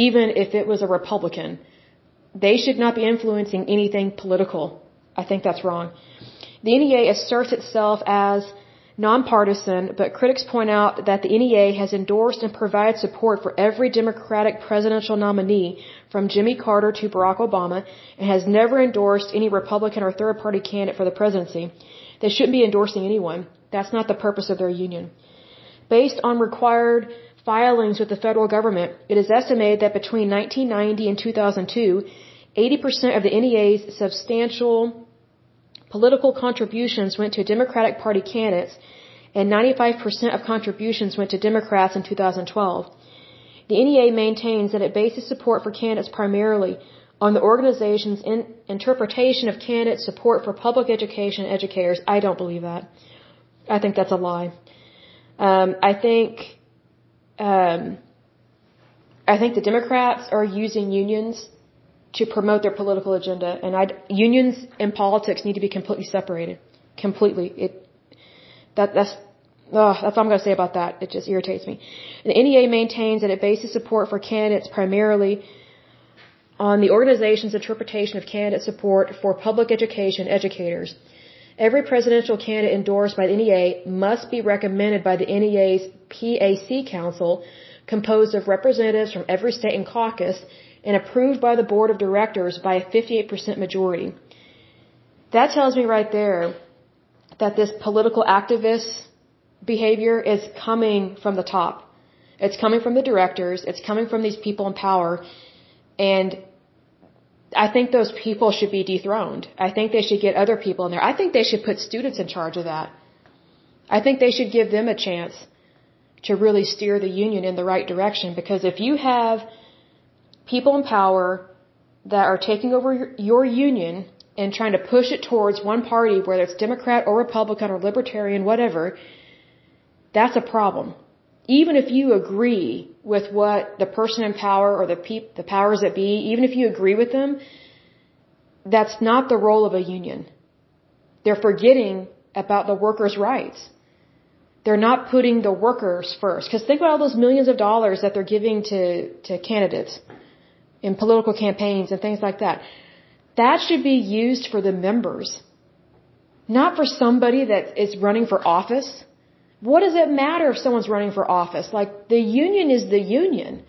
even if it was a Republican. They should not be influencing anything political. I think that's wrong. The NEA asserts itself as nonpartisan, but critics point out that the NEA has endorsed and provided support for every Democratic presidential nominee from Jimmy Carter to Barack Obama and has never endorsed any Republican or third party candidate for the presidency. They shouldn't be endorsing anyone. That's not the purpose of their union. Based on required filings with the federal government, it is estimated that between 1990 and 2002, 80% of the NEA's substantial Political contributions went to Democratic Party candidates, and 95% of contributions went to Democrats in 2012. The NEA maintains that it bases support for candidates primarily on the organization's in interpretation of candidate support for public education educators. I don't believe that. I think that's a lie. Um, I think um, I think the Democrats are using unions to promote their political agenda. And I'd, unions and politics need to be completely separated. Completely. It, that, that's, oh, that's all I'm going to say about that. It just irritates me. The NEA maintains that it bases support for candidates primarily on the organization's interpretation of candidate support for public education educators. Every presidential candidate endorsed by the NEA must be recommended by the NEA's PAC Council, composed of representatives from every state and caucus, and approved by the board of directors by a 58% majority. That tells me right there that this political activist behavior is coming from the top. It's coming from the directors. It's coming from these people in power. And I think those people should be dethroned. I think they should get other people in there. I think they should put students in charge of that. I think they should give them a chance to really steer the union in the right direction because if you have people in power that are taking over your union and trying to push it towards one party, whether it's Democrat or Republican or Libertarian, whatever, that's a problem. Even if you agree with what the person in power or the peop- the powers that be, even if you agree with them, that's not the role of a union. They're forgetting about the workers' rights. They're not putting the workers first. Because think about all those millions of dollars that they're giving to, to candidates in political campaigns and things like that. That should be used for the members, not for somebody that is running for office. What does it matter if someone's running for office? Like, the union is the union.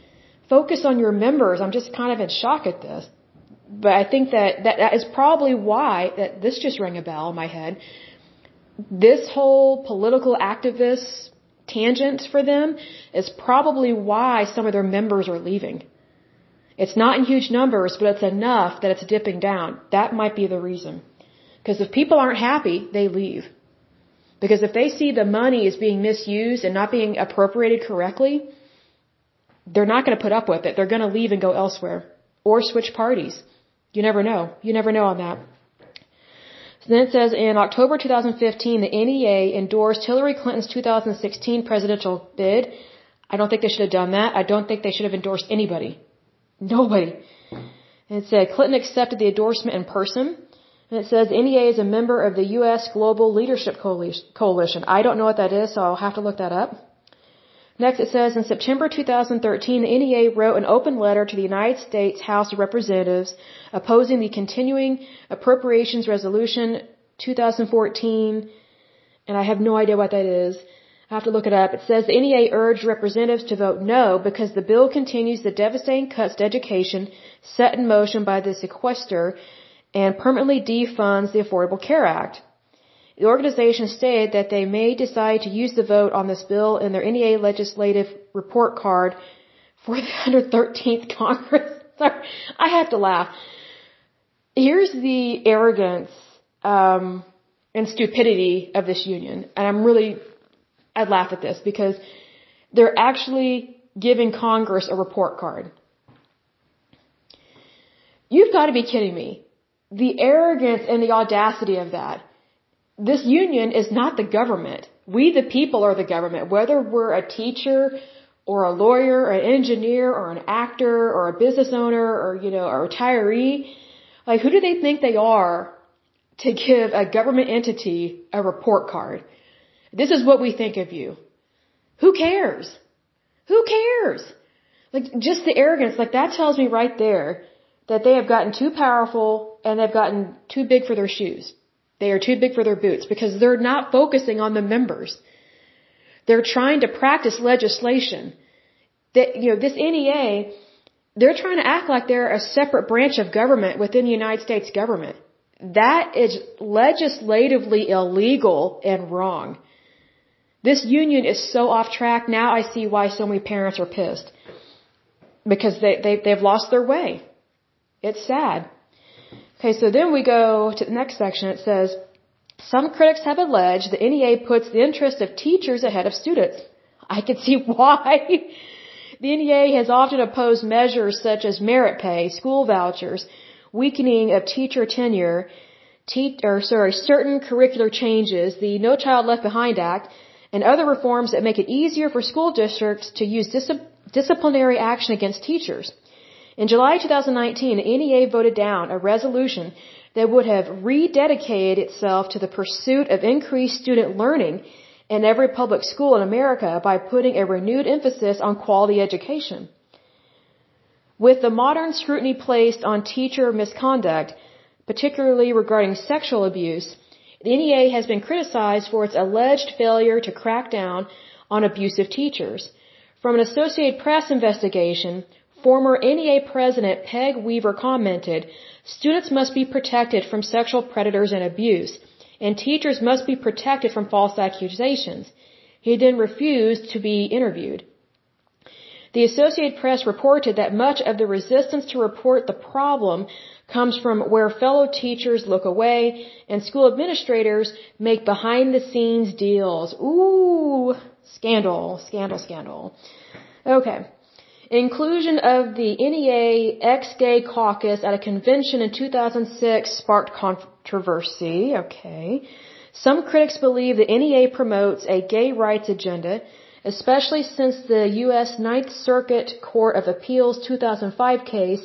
Focus on your members. I'm just kind of in shock at this. But I think that that, that is probably why that this just rang a bell in my head. This whole political activist tangent for them is probably why some of their members are leaving. It's not in huge numbers, but it's enough that it's dipping down. That might be the reason. Because if people aren't happy, they leave. Because if they see the money is being misused and not being appropriated correctly, they're not going to put up with it. They're going to leave and go elsewhere or switch parties. You never know. You never know on that. So then it says in October 2015, the NEA endorsed Hillary Clinton's 2016 presidential bid. I don't think they should have done that. I don't think they should have endorsed anybody. Nobody. It said Clinton accepted the endorsement in person. And it says NEA is a member of the U.S. Global Leadership Coalition. I don't know what that is, so I'll have to look that up. Next, it says in September 2013, the NEA wrote an open letter to the United States House of Representatives opposing the continuing appropriations resolution 2014, and I have no idea what that is. Have to look it up. It says the NEA urged representatives to vote no because the bill continues the devastating cuts to education set in motion by the sequester and permanently defunds the Affordable Care Act. The organization stated that they may decide to use the vote on this bill in their NEA legislative report card for the 113th Congress. [laughs] Sorry, I have to laugh. Here's the arrogance um, and stupidity of this union, and I'm really, I'd laugh at this because they're actually giving Congress a report card. You've got to be kidding me the arrogance and the audacity of that. This union is not the government. We, the people, are the government. Whether we're a teacher or a lawyer or an engineer or an actor or a business owner or, you know, a retiree, like who do they think they are to give a government entity a report card? This is what we think of you. Who cares? Who cares? Like just the arrogance, like that tells me right there that they have gotten too powerful and they've gotten too big for their shoes. They are too big for their boots because they're not focusing on the members. They're trying to practice legislation. That, you know, this NEA, they're trying to act like they're a separate branch of government within the United States government. That is legislatively illegal and wrong. This union is so off track. Now I see why so many parents are pissed. Because they, they, they've lost their way. It's sad. Okay, so then we go to the next section. It says, some critics have alleged the NEA puts the interest of teachers ahead of students. I can see [laughs] why. the NEA has often opposed measures such as merit pay, school vouchers, weakening of teacher tenure, te- or sorry, certain curricular changes, the No Child Left Behind Act, and other reforms that make it easier for school districts to use dis- disciplinary action against teachers. In July 2019, the NEA voted down a resolution that would have rededicated itself to the pursuit of increased student learning in every public school in America by putting a renewed emphasis on quality education. With the modern scrutiny placed on teacher misconduct, particularly regarding sexual abuse, the NEA has been criticized for its alleged failure to crack down on abusive teachers. From an Associated Press investigation, Former NEA President Reg Weaver commented, students must be protected from sexual predators and abuse, and teachers must be protected from false accusations. He then refused to be interviewed. The Associated Press reported that much of the resistance to report the problem comes from where fellow teachers look away and school administrators make behind the scenes deals. Ooh, scandal, scandal, scandal. Okay. Inclusion of the NEA ex-gay caucus at a convention in 2006 sparked controversy. Okay. Some critics believe the NEA promotes a gay rights agenda, especially since the U.S. Ninth Circuit Court of Appeals 2005 case,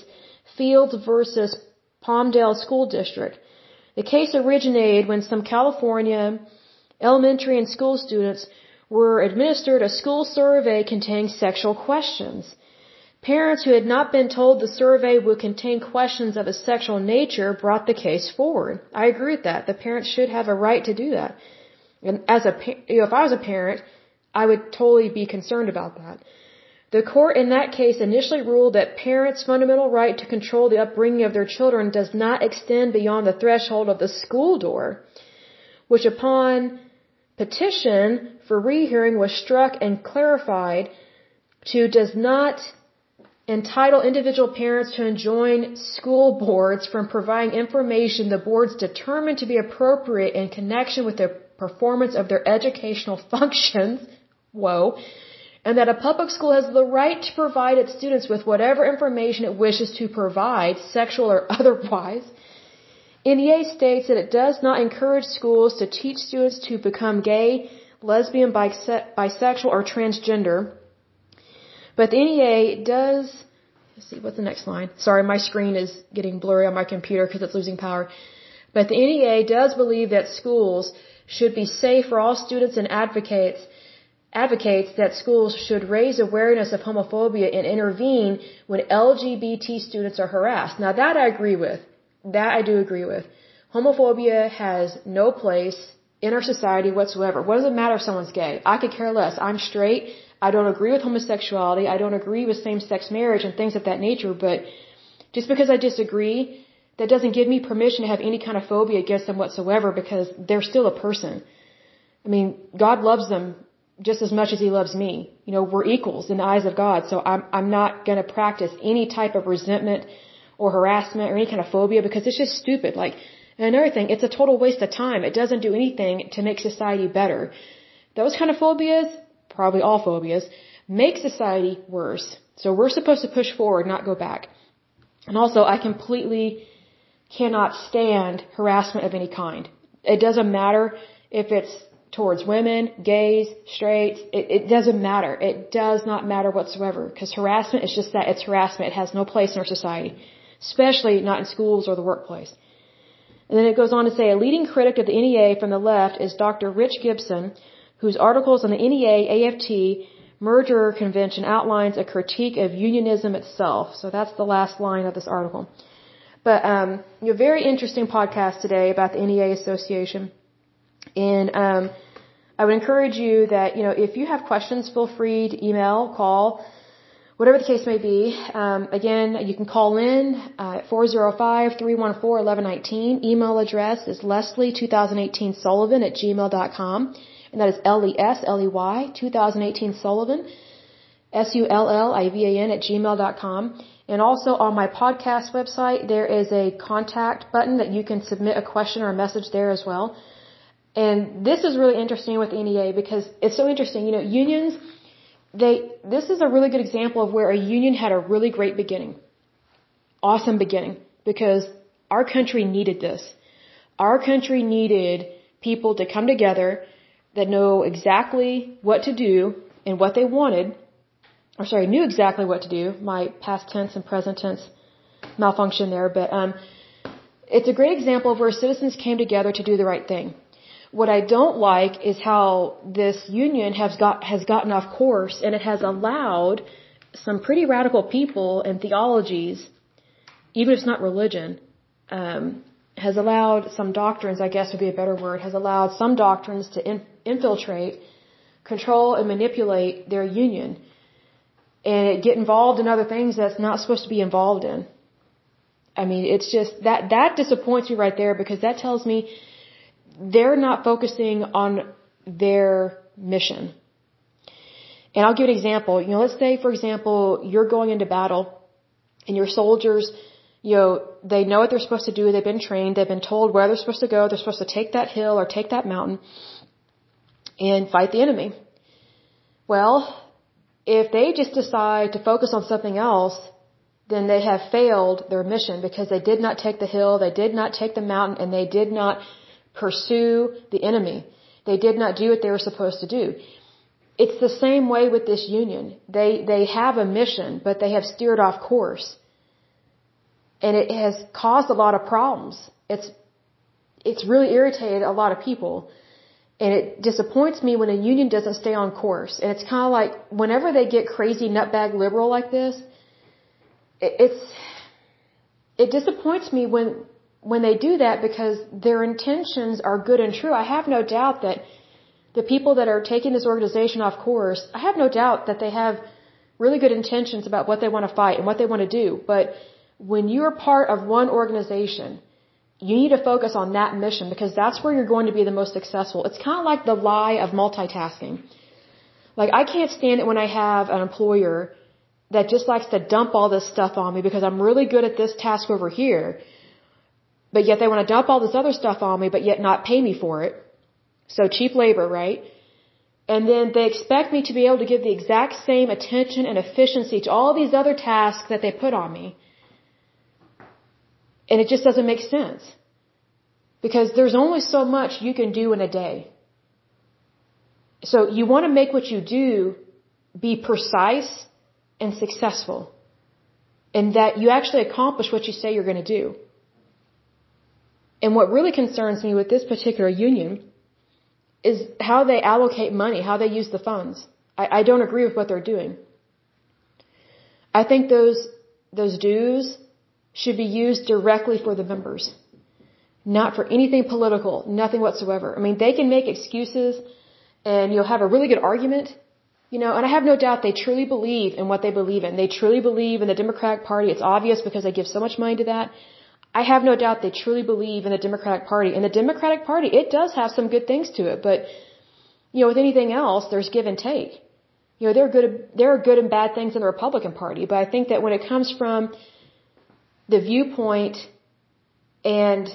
Fields versus Palmdale School District. The case originated when some California elementary and school students were administered a school survey containing sexual questions. Parents who had not been told the survey would contain questions of a sexual nature brought the case forward. I agree with that. The parents should have a right to do that. And as a, you know, if I was a parent, I would totally be concerned about that. The court in that case initially ruled that parents' fundamental right to control the upbringing of their children does not extend beyond the threshold of the school door, which upon petition for rehearing was struck and clarified to does not entitle individual parents to enjoin school boards from providing information the boards determine to be appropriate in connection with the performance of their educational [laughs] functions. Whoa. And that a public school has the right to provide its students with whatever information it wishes to provide, sexual or [laughs] otherwise. NEA states that it does not encourage schools to teach students to become gay, lesbian, bisexual, or transgender. But the NEA does, let's see, what's the next line? Sorry, my screen is getting blurry on my computer because it's losing power. But the NEA does believe that schools should be safe for all students and advocates advocates that schools should raise awareness of homophobia and intervene when LGBT students are harassed. Now that I agree with. That I do agree with. Homophobia has no place in our society whatsoever. What does it matter if someone's gay? I could care less. I'm straight. I don't agree with homosexuality. I don't agree with same-sex marriage and things of that nature, but just because I disagree, that doesn't give me permission to have any kind of phobia against them whatsoever because they're still a person. I mean, God loves them just as much as He loves me. You know, we're equals in the eyes of God, so I'm, I'm not gonna practice any type of resentment or harassment or any kind of phobia because it's just stupid. Like, and another thing, it's a total waste of time. It doesn't do anything to make society better. Those kind of phobias, probably all phobias, make society worse. So we're supposed to push forward, not go back. And also, I completely cannot stand harassment of any kind. It doesn't matter if it's towards women, gays, straights, it, it doesn't matter. It does not matter whatsoever because harassment is just that, it's harassment. It has no place in our society, especially not in schools or the workplace. And then it goes on to say a leading critic of the NEA from the left is Dr. Rich Gibson, whose articles on the NEA AFT merger convention outlines a critique of unionism itself. So that's the last line of this article. But um, a very interesting podcast today about the NEA Association, and um, I would encourage you that you know if you have questions, feel free to email, call, whatever the case may be. Um, again, you can call in uh, at 405-314-1119. Email address is lesley2018sullivan at gmail.com and that is L-E-S-L-E-Y 2018 Sullivan, S-U-L-L-I-V-A-N at gmail.com. And also on my podcast website, there is a contact button that you can submit a question or a message there as well. And this is really interesting with NEA because it's so interesting. You know, unions, they, this is a really good example of where a union had a really great beginning. Awesome beginning. Because our country needed this. Our country needed people to come together that know exactly what to do and what they wanted, or sorry, knew exactly what to do. My past tense and present tense malfunction there, but um, it's a great example of where citizens came together to do the right thing. What I don't like is how this union has got has gotten off course and it has allowed some pretty radical people and theologies, even if it's not religion, um, has allowed some doctrines, I guess would be a better word, has allowed some doctrines to in, infiltrate, control, and manipulate their union and get involved in other things that's not supposed to be involved in. I mean, it's just that that disappoints me right there because that tells me they're not focusing on their mission. And I'll give an example. You know, let's say, for example, you're going into battle and your soldiers you know, they know what they're supposed to do. They've been trained. They've been told where they're supposed to go. They're supposed to take that hill or take that mountain and fight the enemy. Well, if they just decide to focus on something else, then they have failed their mission because they did not take the hill, they did not take the mountain, and they did not pursue the enemy. They did not do what they were supposed to do. It's the same way with this union. They, they have a mission, but they have steered off course and it has caused a lot of problems. It's it's really irritated a lot of people. And it disappoints me when a union doesn't stay on course. And it's kind of like whenever they get crazy nutbag liberal like this, it, it's it disappoints me when when they do that because their intentions are good and true. I have no doubt that the people that are taking this organization off course, I have no doubt that they have really good intentions about what they want to fight and what they want to do. But when you're part of one organization, you need to focus on that mission because that's where you're going to be the most successful. It's kind of like the lie of multitasking. Like I can't stand it when I have an employer that just likes to dump all this stuff on me because I'm really good at this task over here. But yet they want to dump all this other stuff on me, but yet not pay me for it. So cheap labor, right? And then they expect me to be able to give the exact same attention and efficiency to all these other tasks that they put on me. And it just doesn't make sense. Because there's only so much you can do in a day. So you want to make what you do be precise and successful. And that you actually accomplish what you say you're going to do. And what really concerns me with this particular union is how they allocate money, how they use the funds. I, I don't agree with what they're doing. I think those, those dues should be used directly for the members. Not for anything political, nothing whatsoever. I mean, they can make excuses and you'll have a really good argument, you know, and I have no doubt they truly believe in what they believe in. They truly believe in the Democratic Party. It's obvious because they give so much money to that. I have no doubt they truly believe in the Democratic Party. And the Democratic Party, it does have some good things to it, but you know, with anything else, there's give and take. You know, there are good, there are good and bad things in the Republican Party, but I think that when it comes from the viewpoint and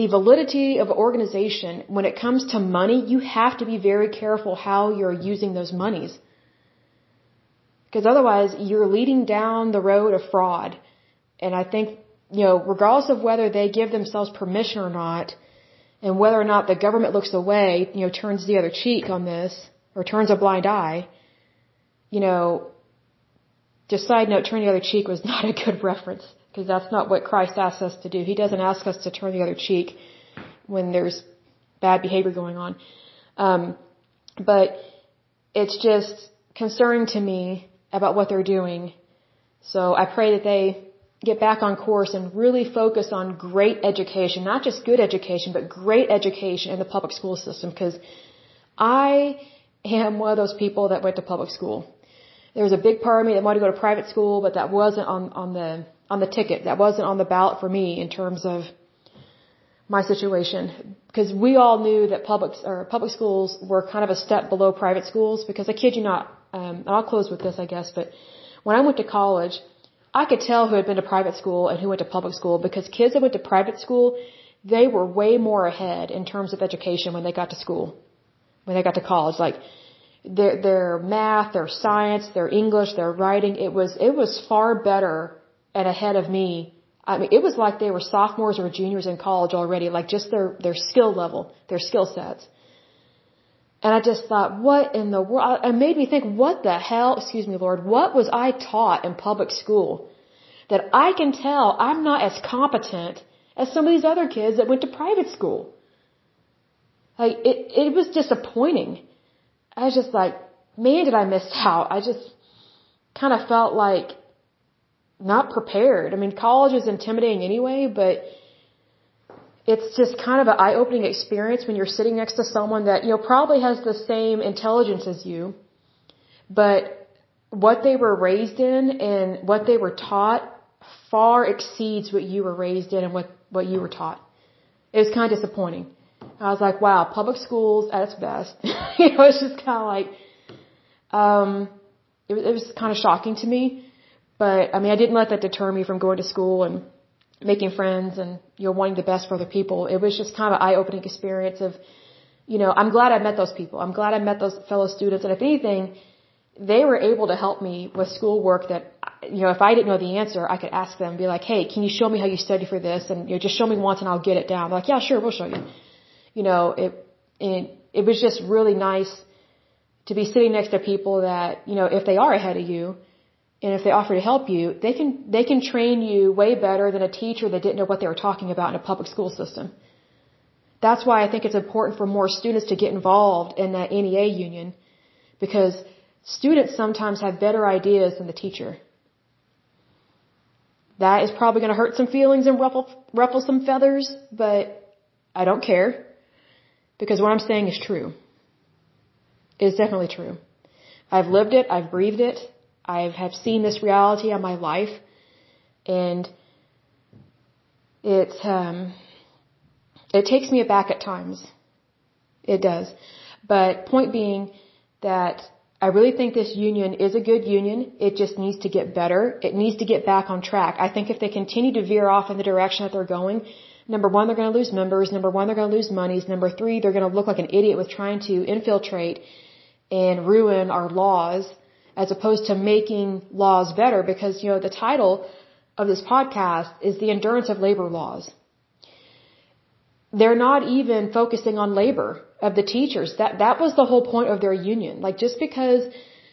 the validity of organization, when it comes to money, you have to be very careful how you're using those monies. Because otherwise, you're leading down the road of fraud. And I think you know, regardless of whether they give themselves permission or not, and whether or not the government looks away, you know, turns the other cheek on this, or turns a blind eye, you know, just side note, turn the other cheek was [laughs] not a good reference, because that's not what Christ asks us to do. He doesn't ask us to turn the other cheek when there's bad behavior going on. Um, but it's just concerning to me about what they're doing. So I pray that they get back on course and really focus on great education, not just good education, but great education in the public school system because I am one of those people that went to public school. There was a big part of me that wanted to go to private school, but that wasn't on, on the, on the ticket. That wasn't on the ballot for me in terms of my situation. Because we all knew that public, or public schools were kind of a step below private schools because I kid you not, um, and I'll close with this I guess, but when I went to college, I could tell who had been to private school and who went to public school because kids that went to private school, they were way more ahead in terms of education when they got to school, when they got to college. Like their their math, their science, their English, their writing, it was it was far better and ahead of me. I mean, it was like they were sophomores or juniors in college already, like just their their skill level, their skill sets. And I just thought, what in the world? It made me think, what the hell, excuse me, Lord, what was I taught in public school that I can tell I'm not as competent as some of these other kids that went to private school? Like, it, it was disappointing. I was just like, man, did I miss out. I just kind of felt like not prepared. I mean, college is intimidating anyway, but it's just kind of an eye-opening experience when you're sitting next to someone that, you know, probably has the same intelligence as you, but what they were raised in and what they were taught far exceeds what you were raised in and what, what you were taught. It was kind of disappointing. I was like, wow, public schools at its best. [laughs] you know, it's just kind of like, um, it it was kind of shocking to me. But I mean, I didn't let that deter me from going to school and making friends and you know wanting the best for other people. It was just kind of an eye-opening experience of, you know, I'm glad I met those people. I'm glad I met those fellow students, and if anything, they were able to help me with schoolwork that, you know, if I didn't know the answer, I could ask them, and be like, hey, can you show me how you study for this, and you know, just show me once and I'll get it down. They're like, yeah, sure, we'll show you. You know, it it it was just really nice to be sitting next to people that, you know, if they are ahead of you and if they offer to help you, they can they can train you way better than a teacher that didn't know what they were talking about in a public school system. That's why I think it's important for more students to get involved in that NEA union because students sometimes have better ideas than the teacher. That is probably going to hurt some feelings and ruffle ruffle some feathers, but I don't care because what I'm saying is true. It is definitely true. I've lived it, I've breathed it, I have seen this reality on my life, and it um, it takes me aback at times. It does, but point being that I really think this union is a good union. It just needs to get better. It needs to get back on track. I think if they continue to veer off in the direction that they're going, number one, they're going to lose members. Number one, they're going to lose monies. Number three, they're going to look like an idiot with trying to infiltrate and ruin our laws as opposed to making laws better because, you know, the title of this podcast is the endurance of labor laws. They're not even focusing on labor of the teachers. That, that was the whole point of their union. Like just because,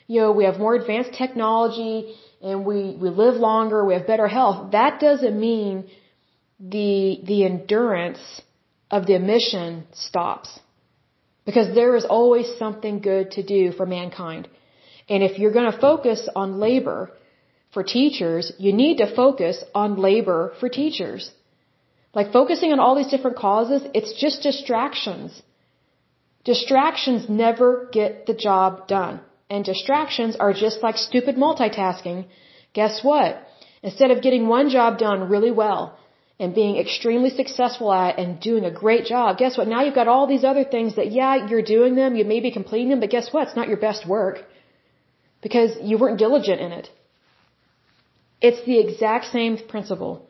you know, we have more advanced technology and we, we live longer, we have better health, that doesn't mean the, the endurance of the mission stops. Because there is always something good to do for mankind. And if you're going to focus on labor for teachers, you need to focus on labor for teachers. Like focusing on all these different causes, it's just distractions. Distractions never get the job done. And distractions are just like stupid multitasking. Guess what? Instead of getting one job done really well and being extremely successful at and doing a great job, guess what? Now you've got all these other things that, yeah, you're doing them, you may be completing them, but guess what? It's not your best work because you weren't diligent in it. It's the exact same principle.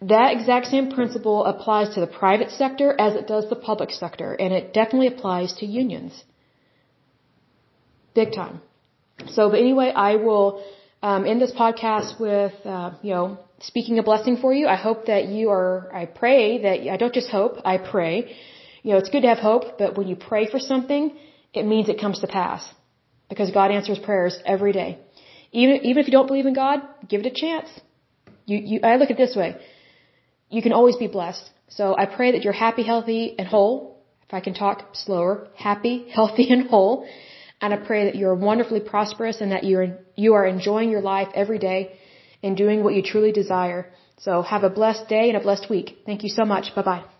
That exact same principle applies to the private sector as it does the public sector, and it definitely applies to unions. Big time. So, but anyway, I will um, end this podcast with, uh, you know, speaking a blessing for you. I hope that you are, I pray that, I don't just hope, I pray. You know, it's good to have hope, but when you pray for something, it means it comes to pass. Because God answers prayers every day. Even, even if you don't believe in God, give it a chance. You, you, I look at it this way. You can always be blessed. So I pray that you're happy, healthy, and whole. If I can talk slower, happy, [laughs] healthy, and whole. And I pray that you're wonderfully prosperous and that you're, you are enjoying your life every day and doing what you truly desire. So have a blessed day and a blessed week. Thank you so much. Bye bye.